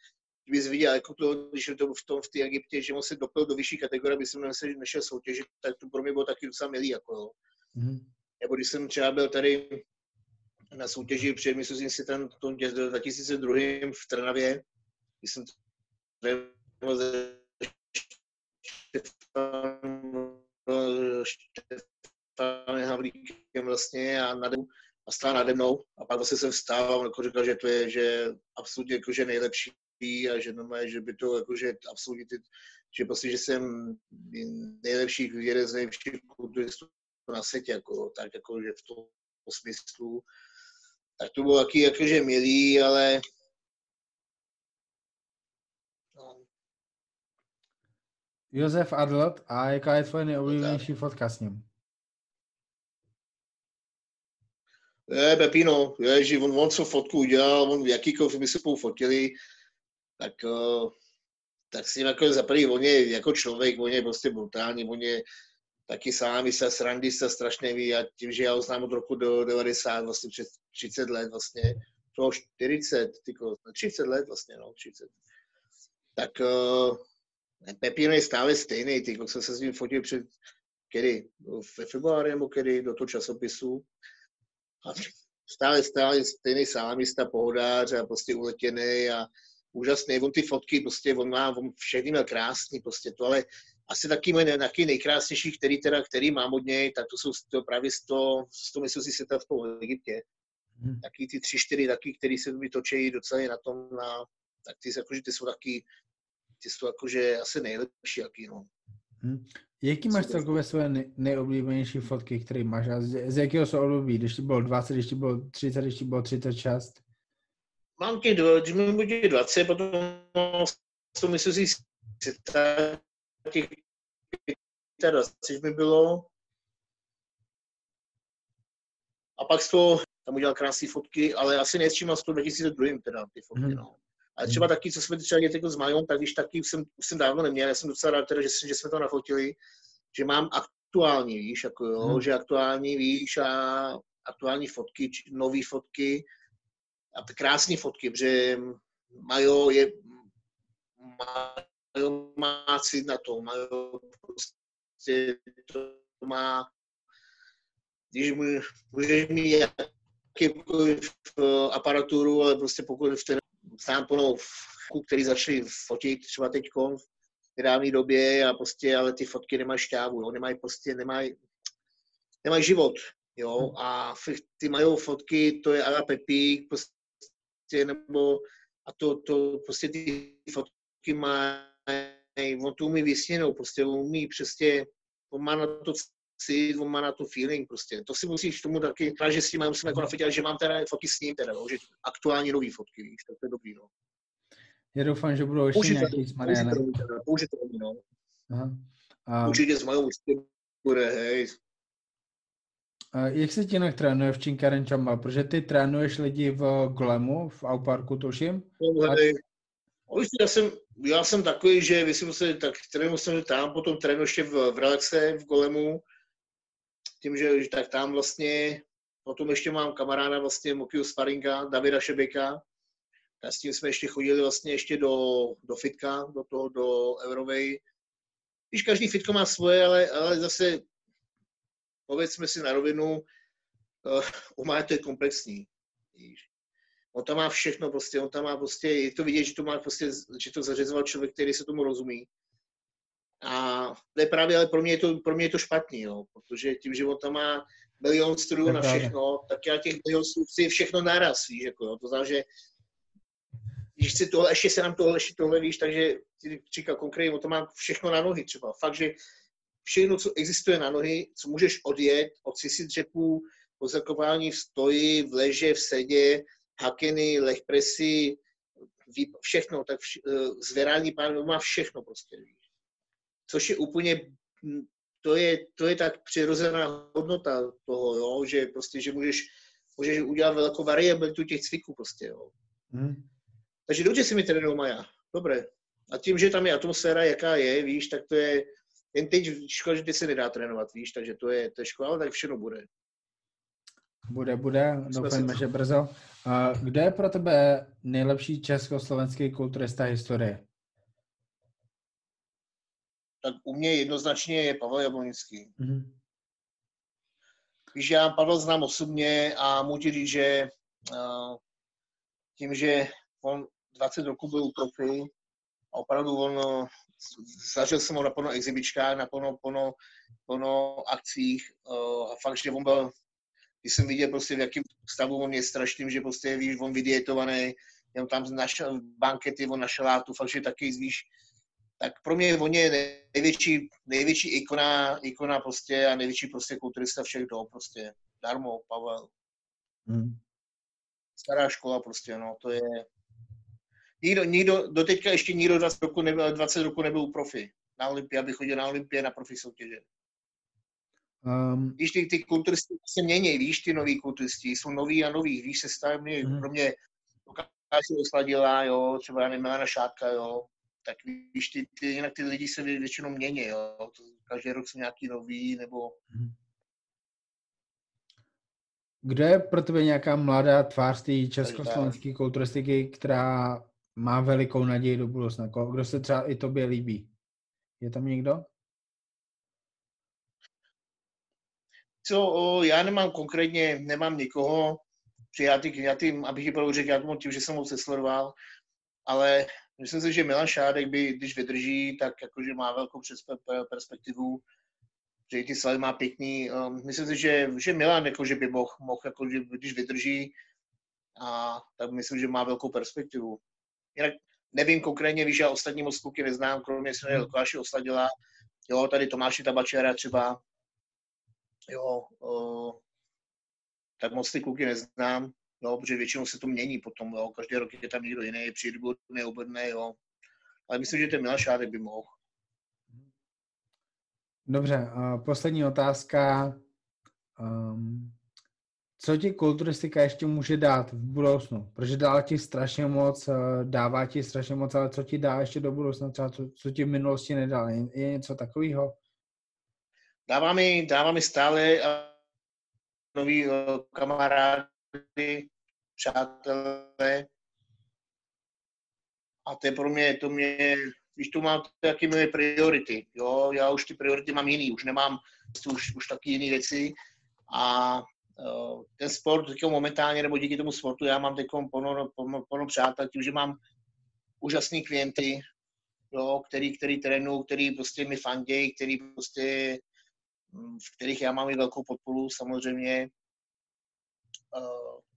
kdybys viděl, jako to, když to v tom v té Egyptě, že on se dopil do vyšší kategorie, aby jsem nešel, nešel soutěžit, tak to pro mě bylo taky docela milý, jako jo. Mhm. Nebo když jsem třeba byl tady na soutěži před mistrovstvím světa v tom 2002 v Trnavě, když jsem Štěfanem Havlíkem vlastně a nade, a stál nade mnou a pak vlastně jsem vstál a jako říkal, že to je, že absolutně jako, že nejlepší a že, normálně, že by to jako, že absolutně ty, že prostě, že jsem nejlepší, jeden z nejlepších kulturistů na světě, jako, tak jako, že v tom smyslu. tak to bylo taky jakože milý, ale Josef Adlot, a jaká je tvoje nejoblíbenější fotka s ním? Je, Pepino, je, že on, on co fotku udělal, on jakýkoliv my se spolu fotili, tak, uh, tak s ním jako za prvý, on je jako člověk, on je prostě brutální, on je taky sám, se srandista strašně ví a tím, že já ho znám od roku do 90, vlastně před 30 let vlastně, to 40, tyko, 30 let vlastně, no, 30. Tak uh, Pepino je stále stejný, tyko, jsem se s ním fotil před, kedy, ve februári nebo kedy, do toho časopisu. A stále, stále stejný salamista, pohodář a prostě uletěný a úžasný. On ty fotky, prostě on má, on všechny měl krásný, prostě to, ale asi taky můj taky nejkrásnější, který, teda, který mám od něj, tak to jsou to právě 100, 100 mistrovství světa v Egyptě. Hmm. Taky ty tři, čtyři taky, který se mi točí docela na tom, na, tak ty, jakože, ty jsou taky, ty jsou jakože asi nejlepší, jaký, no. Hmm. Jaký máš celkově své nejoblíbenější fotky, které máš a z, z jakého se oblíbí? Když ti bylo 20, když ti bylo 30, když ti bylo 36? Mám těch, když mi bude 20, potom to myslím si, těch 25 mi bylo. A pak z toho tam udělal krásné fotky, ale asi nevšiml z toho 2002 teda ty fotky, hmm. no. A třeba taky, co jsme třeba děti s Majou, tak když taky už jsem, už jsem dávno neměl, já jsem docela rád teda, že, že jsme to nafotili, že mám aktuální, víš, jako jo, hmm. že aktuální, víš, a aktuální fotky, nové fotky a krásné fotky, protože Majo je, Majo má cít na to, Majo prostě to má, když můžeš mít jakýkoliv eh, aparaturu, ale prostě pokud v ten znám plnou který začali fotit třeba teď v nedávné době a prostě, ale ty fotky nemají šťávu, jo, nemají prostě, nemají, nemají život, jo, hmm. a ty mají fotky, to je Ala Pepík, prostě, nebo, a to, to prostě ty fotky mají, on to umí vysněnou, prostě umí přesně, on má na to cít, on má na to feeling prostě. To si musíš tomu taky, že s tím musím jako nafotit, že mám teda fotky s ním teda, no, že aktuální nový fotky, víš, tak to je dobrý, no. Já doufám, že budou ještě nějaký s Marianem. Použitelný, no. Aha. A... Určitě s mojou bude, hej. A jak se ti jinak trénuje v Činkaren Chamba? Protože ty trénuješ lidi v Glemu, v Auparku, tuším? No, a... já jsem, já jsem takový, že vy si se, tak trénuji jsem tam, potom trénuji ještě v, v Relaxe, v Golemu, tím, že tak tam vlastně, potom ještě mám kamaráda vlastně Mokiu Sparinga, Davida Šebeka, a s tím jsme ještě chodili vlastně ještě do, do fitka, do toho, do Eurovej. Když každý fitko má svoje, ale, ale zase povedzme si na rovinu, uh, u to je komplexní. On tam má všechno prostě, on tam má prostě, je to vidět, že to má prostě, že to zařizoval člověk, který se tomu rozumí. A to je právě, ale pro mě je to, pro mě je to špatný, jo, protože tím, tam má milion strojů na všechno, tak já těch milion strojů chci všechno naraz, víš, jako, jo. to znamená, že když chci tohle, ještě se nám tohle, ještě tohle, víš, takže ty říkal konkrétně, to mám všechno na nohy třeba. Fakt, že všechno, co existuje na nohy, co můžeš odjet od cisi dřepů, pozakování v stoji, v leže, v sedě, hakeny, lehpresy, všechno, tak vš- eh, zvedání pánů má všechno prostě, víš. Což je úplně, hm, to je, to je tak přirozená hodnota toho, jo, že prostě, že můžeš, můžeš udělat velkou variabilitu těch cviků prostě, jo. Hmm. Takže dobře si mi trénují Maja. Dobré. A tím, že tam je atmosféra, jaká je, víš, tak to je, jen teď škoda, že ty se nedá trénovat, víš, takže to je, to je škoda, ale tak všechno bude. Bude, bude, doufám, že brzo. A kde je pro tebe nejlepší československý kulturista historie? Tak u mě jednoznačně je Pavel Jablonický. Mm-hmm. Víš, já Pavel znám osobně a můžu říct, že uh, tím, že on 20 roků byl u profi a opravdu on, zažil jsem ho na plno exibičkách, na plno, plno, plno akcích a fakt, že on byl, když jsem viděl prostě v jakém stavu on je strašným, že prostě víš, on vydietovaný, jen tam našel bankety, on našel látu, fakt, že taky víš, tak pro mě on je největší, největší ikona, ikona prostě a největší prostě kulturista všech dob prostě. Darmo, Pavel. Hmm. stará škola prostě, no, to je... Nikdo, nikdo, doteďka ještě nikdo 20 roku nebyl, 20 roku nebyl profi. Na Olympii, aby chodil na Olympii na profi soutěže. Um, víš, ty, ty kulturisti se mění, víš, ty noví kulturisti, jsou noví a noví, víš, se stále mm. pro mě Lukáši osladila, jo, třeba já nevím, Milana Šátka, jo, tak víš, ty, ty, jinak ty lidi se většinou mění, jo, to, každý rok jsou nějaký nový, nebo... Mm. Kdo je pro tebe nějaká mladá tvář té československé kulturistiky, která má velikou naději do budoucna? Kdo se třeba i tobě líbí? Je tam někdo? Co, o, já nemám konkrétně, nemám nikoho, že já, ty, já tým, abych ji řekl, já tím, že jsem ho sesledoval, ale myslím si, že Milan Šádek by, když vydrží, tak jakože má velkou perspektivu, že ty slavy má pěkný. Um, myslím si, že, že Milan jakože by mohl, mohl jako, že, když vydrží, a tak myslím, že má velkou perspektivu. Jinak nevím konkrétně, víš, já ostatní moc kluky neznám, kromě se Lukáši Osladila, jo, tady Tomáši Tabačera třeba, jo, o, tak moc ty kluky neznám, jo, protože většinou se to mění potom, jo, každý rok je tam někdo jiný, přijde, neobedne, jo, ale myslím, že ten Milan Šádek by mohl. Dobře, a poslední otázka. Um, co ti kulturistika ještě může dát v budoucnu? Protože dá ti strašně moc, eh, dává ti strašně moc, ale co ti dá ještě do budoucna, třeba co, co ti v minulosti nedá? Je, je něco takového? Dává mi, dává mi stále nový uh, kamarády, přátelé. A to je pro mě, to mě, víš, tu mám taky moje priority, jo, já už ty priority mám jiný, už nemám už, už taky jiné věci a uh, ten sport teďka momentálně, nebo díky tomu sportu, já mám teď plno, plno, plno přátel, tím, že mám úžasný klienty, jo, který, který trénují, který prostě mi fandějí, který prostě v kterých já mám i velkou podporu samozřejmě. Uh,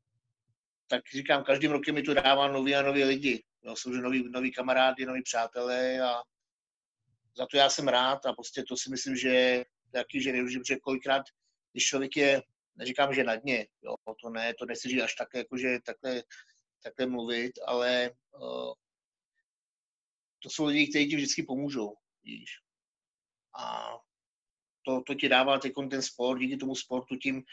tak říkám, každým rokem mi tu dává nový a nový lidi. Jo, jsou noví, noví kamarádi, noví přátelé a za to já jsem rád a prostě to si myslím, že taky, že nevyužiju, protože kolikrát, když člověk je, neříkám, že na dně, jo, to ne, to nechci říct až takhle, jakože takhle, takhle mluvit, ale uh, to jsou lidi, kteří ti vždycky pomůžou, víš. A to, to ti dává ten sport, díky tomu sportu tím,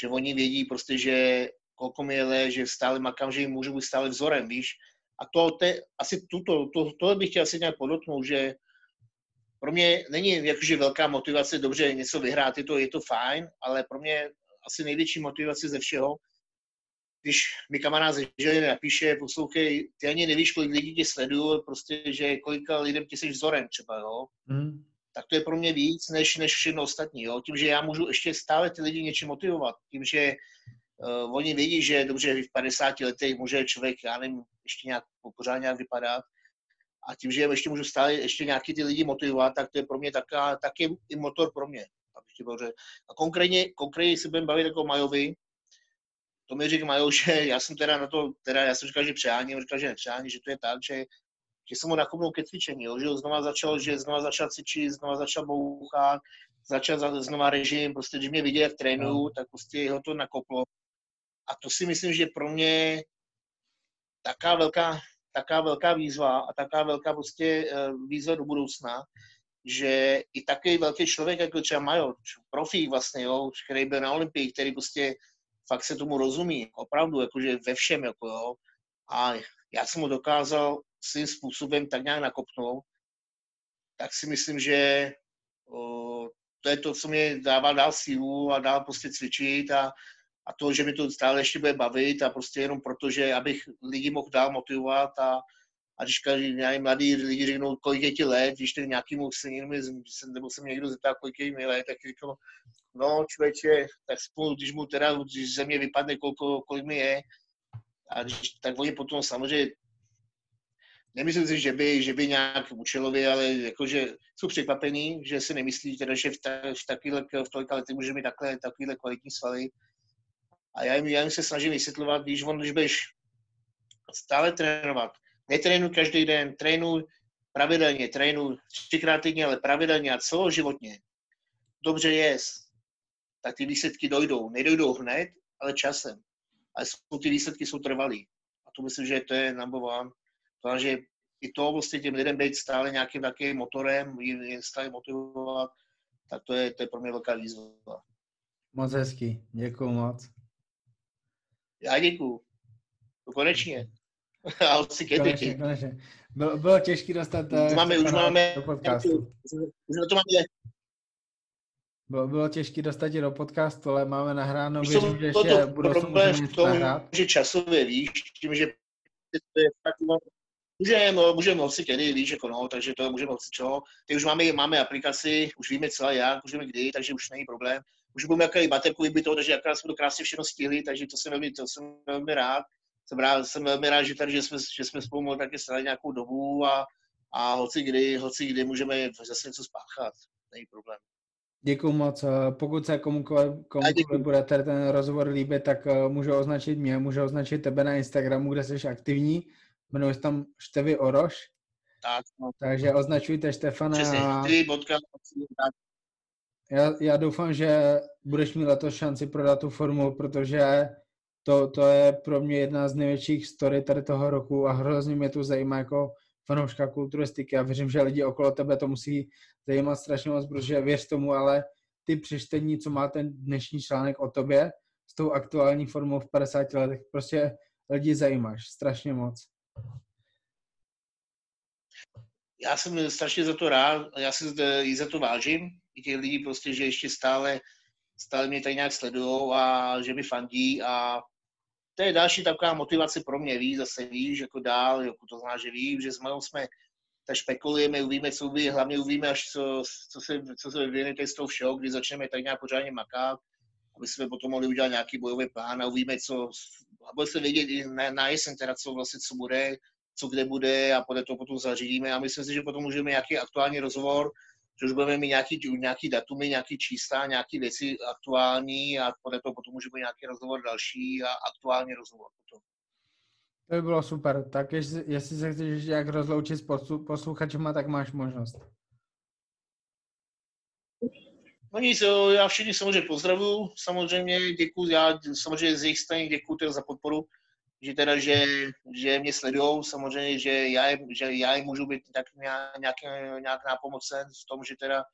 že oni vědí prostě, že kolko mi je že stále makám, že jim můžu být stále vzorem, víš. A to, te, asi tuto, to, to bych chtěl asi nějak podotknout, že pro mě není jakože velká motivace, dobře něco vyhrát, je to, je to fajn, ale pro mě asi největší motivace ze všeho, když mi kamarád ze Žiliny napíše, poslouchej, ty ani nevíš, kolik lidí tě sledují, prostě, že kolika lidem ty jsi vzorem třeba, jo. Mm tak to je pro mě víc než, než všechno ostatní. Jo? Tím, že já můžu ještě stále ty lidi něčím motivovat. Tím, že uh, oni vědí, že dobře v 50 letech může člověk, já nevím, ještě nějak pořád nějak vypadat. A tím, že ještě můžu stále ještě nějaký ty lidi motivovat, tak to je pro mě taká, taky i motor pro mě. A konkrétně, konkrétně se budeme bavit jako Majovi, to mi říká Majo, (laughs) že já jsem teda na to, teda já jsem říkal, že přeháním, říkal, že nepřeháním, že to je tak, že že jsem ho nakopnul ke cvičení, jo, že znova začal, že znova začal cvičit, znova začal bouchat, začal znova režim, prostě když mě viděl, jak trénuju, tak prostě ho to nakoplo. A to si myslím, že pro mě taká velká, taká velká výzva a taká velká prostě eh, výzva do budoucna, že i takový velký člověk, jako třeba Major, profík vlastně, jo, který byl na Olympii, který prostě fakt se tomu rozumí, opravdu, jakože ve všem, jako jo. A já jsem mu dokázal svým způsobem tak nějak nakopnout, tak si myslím, že o, to je to, co mě dává dál sílu a dál prostě cvičit a, a to, že mi to stále ještě bude bavit a prostě jenom proto, že abych lidi mohl dál motivovat a, a když každý mladý lidi řeknou, kolik je ti let, když ten nějaký mu se někdo, nebo se mě někdo zeptá, kolik je mi let, tak říkám, no člověče, tak spolu, když mu teda, když ze mě vypadne, kolik, kolik mi je, a když, tak oni potom samozřejmě nemyslím si, že by, že by nějak účelově, ale jakože jsou překvapení, že si nemyslí, teda, že v, ta, v, takovýhle, v tolika letech může mít takhle, takovýhle kvalitní svaly. A já jim, já jim se snažím vysvětlovat, když on, když budeš stále trénovat, netrénuj každý den, trénuj pravidelně, trénuj třikrát týdně, ale pravidelně a celoživotně, dobře jest, tak ty výsledky dojdou. Nedojdou hned, ale časem. ale jsou, ty výsledky jsou trvalý. A to myslím, že to je number one. Takže i to vlastně těm lidem být stále nějakým takovým motorem, je stále motivovat, tak to je, to je pro mě velká výzva. Moc hezký, děkuji moc. Já děkuji. To konečně. (laughs) A hoci kedy. Konečně, konečně. Bylo, bylo těžké dostat už máme, už máme, do podcastu. Už na to máme bylo, bylo těžké dostat tě do podcastu, ale máme nahráno, věřím, že ještě to problém v tom, nahrát. že časově víš, tím, že to je fakt, můžeme, můžeme moci kedy, víš, jako no, takže to můžeme moci čo. Teď už máme, máme aplikaci, už víme celá jak, už víme kdy, takže už není problém. Už budeme jaké baterku vybito, takže jaká jsme to krásně všechno stihli, takže to jsem velmi, to jsem velmi rád. Jsem, rád, jsem velmi rád, že tady, že jsme, že jsme spolu mohli taky stát nějakou dobu a, a hoci kdy, hoci kdy můžeme zase něco spáchat, není problém. Děkuji moc. Pokud se komukoliv, komukoliv bude tady ten rozhovor líbit, tak eh, můžu označit mě, můžu označit tebe na Instagramu, kde jsi aktivní. Jmenuješ tam Števy Oroš. Tak, no. Takže označujte Štefana. Přesně, já, já doufám, že budeš mít letos šanci prodat tu formu, protože to, to je pro mě jedna z největších story tady toho roku a hrozně mě to zajímá jako fanouška kulturistiky. Já věřím, že lidi okolo tebe to musí zajímat strašně moc, protože věř tomu, ale ty přečtení, co má ten dnešní článek o tobě, s tou aktuální formou v 50 letech, prostě lidi zajímáš strašně moc. Já jsem strašně za to rád, já si i za to vážím, i těch lidí prostě, že ještě stále, stále mě tady nějak sledují a že mi fandí a to je další taková motivace pro mě, víš, zase víš, jako dál, jako to zná, že vím, že s Malou jsme tak špekulujeme, uvíme, co by, hlavně uvíme, až co, co se, co se vyvine z toho všeho, kdy začneme tak nějak pořádně makat, aby jsme potom mohli udělat nějaký bojový plán a uvíme, co, a bude se vědět i na, na jesen teda, co vlastně, co bude, co kde bude a podle toho potom zařídíme a myslím si, že potom můžeme nějaký aktuální rozhovor že už budeme mít nějaký, nějaký datumy, nějaký čísla, nějaké věci aktuální a podle toho potom může být nějaký rozhovor další a aktuální rozhovor potom. To by bylo super. Tak jestli, jestli se chceš jak rozloučit s posluchačima, tak máš možnost. No nic, já všichni samozřejmě pozdravuju, samozřejmě děkuji, já samozřejmě z jejich strany děkuji za podporu že teda, že, že mě sledují, samozřejmě, že já, je, že já jim můžu být tak nějak, nějak nápomocen v tom, že teda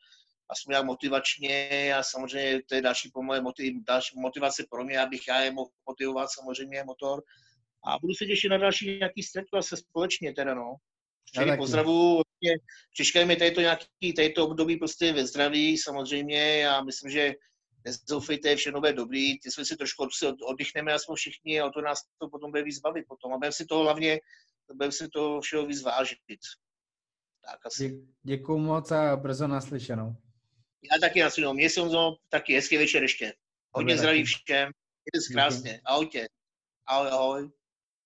aspoň nějak motivačně a samozřejmě to je další, moje motiv, další motivace pro mě, abych já je mohl motivovat samozřejmě motor. A budu se těšit na další nějaký střetku se společně teda, no. Všechny pozdravu, mi tady to nějaký, tady to období prostě ve zdraví samozřejmě. Já myslím, že nezoufejte, všechno bude dobrý, ty jsme si trošku oddychneme aspoň všichni a o to nás to potom bude víc bavit potom. A budeme si toho hlavně, budeme si toho všeho víc vážit. Tak asi. Děkuju moc a brzo naslyšenou. Já taky naslyšenou. Mě se taky hezký večer ještě. Hodně zdraví všem. Mějte se krásně. Ahojte. Ahoj, ahoj.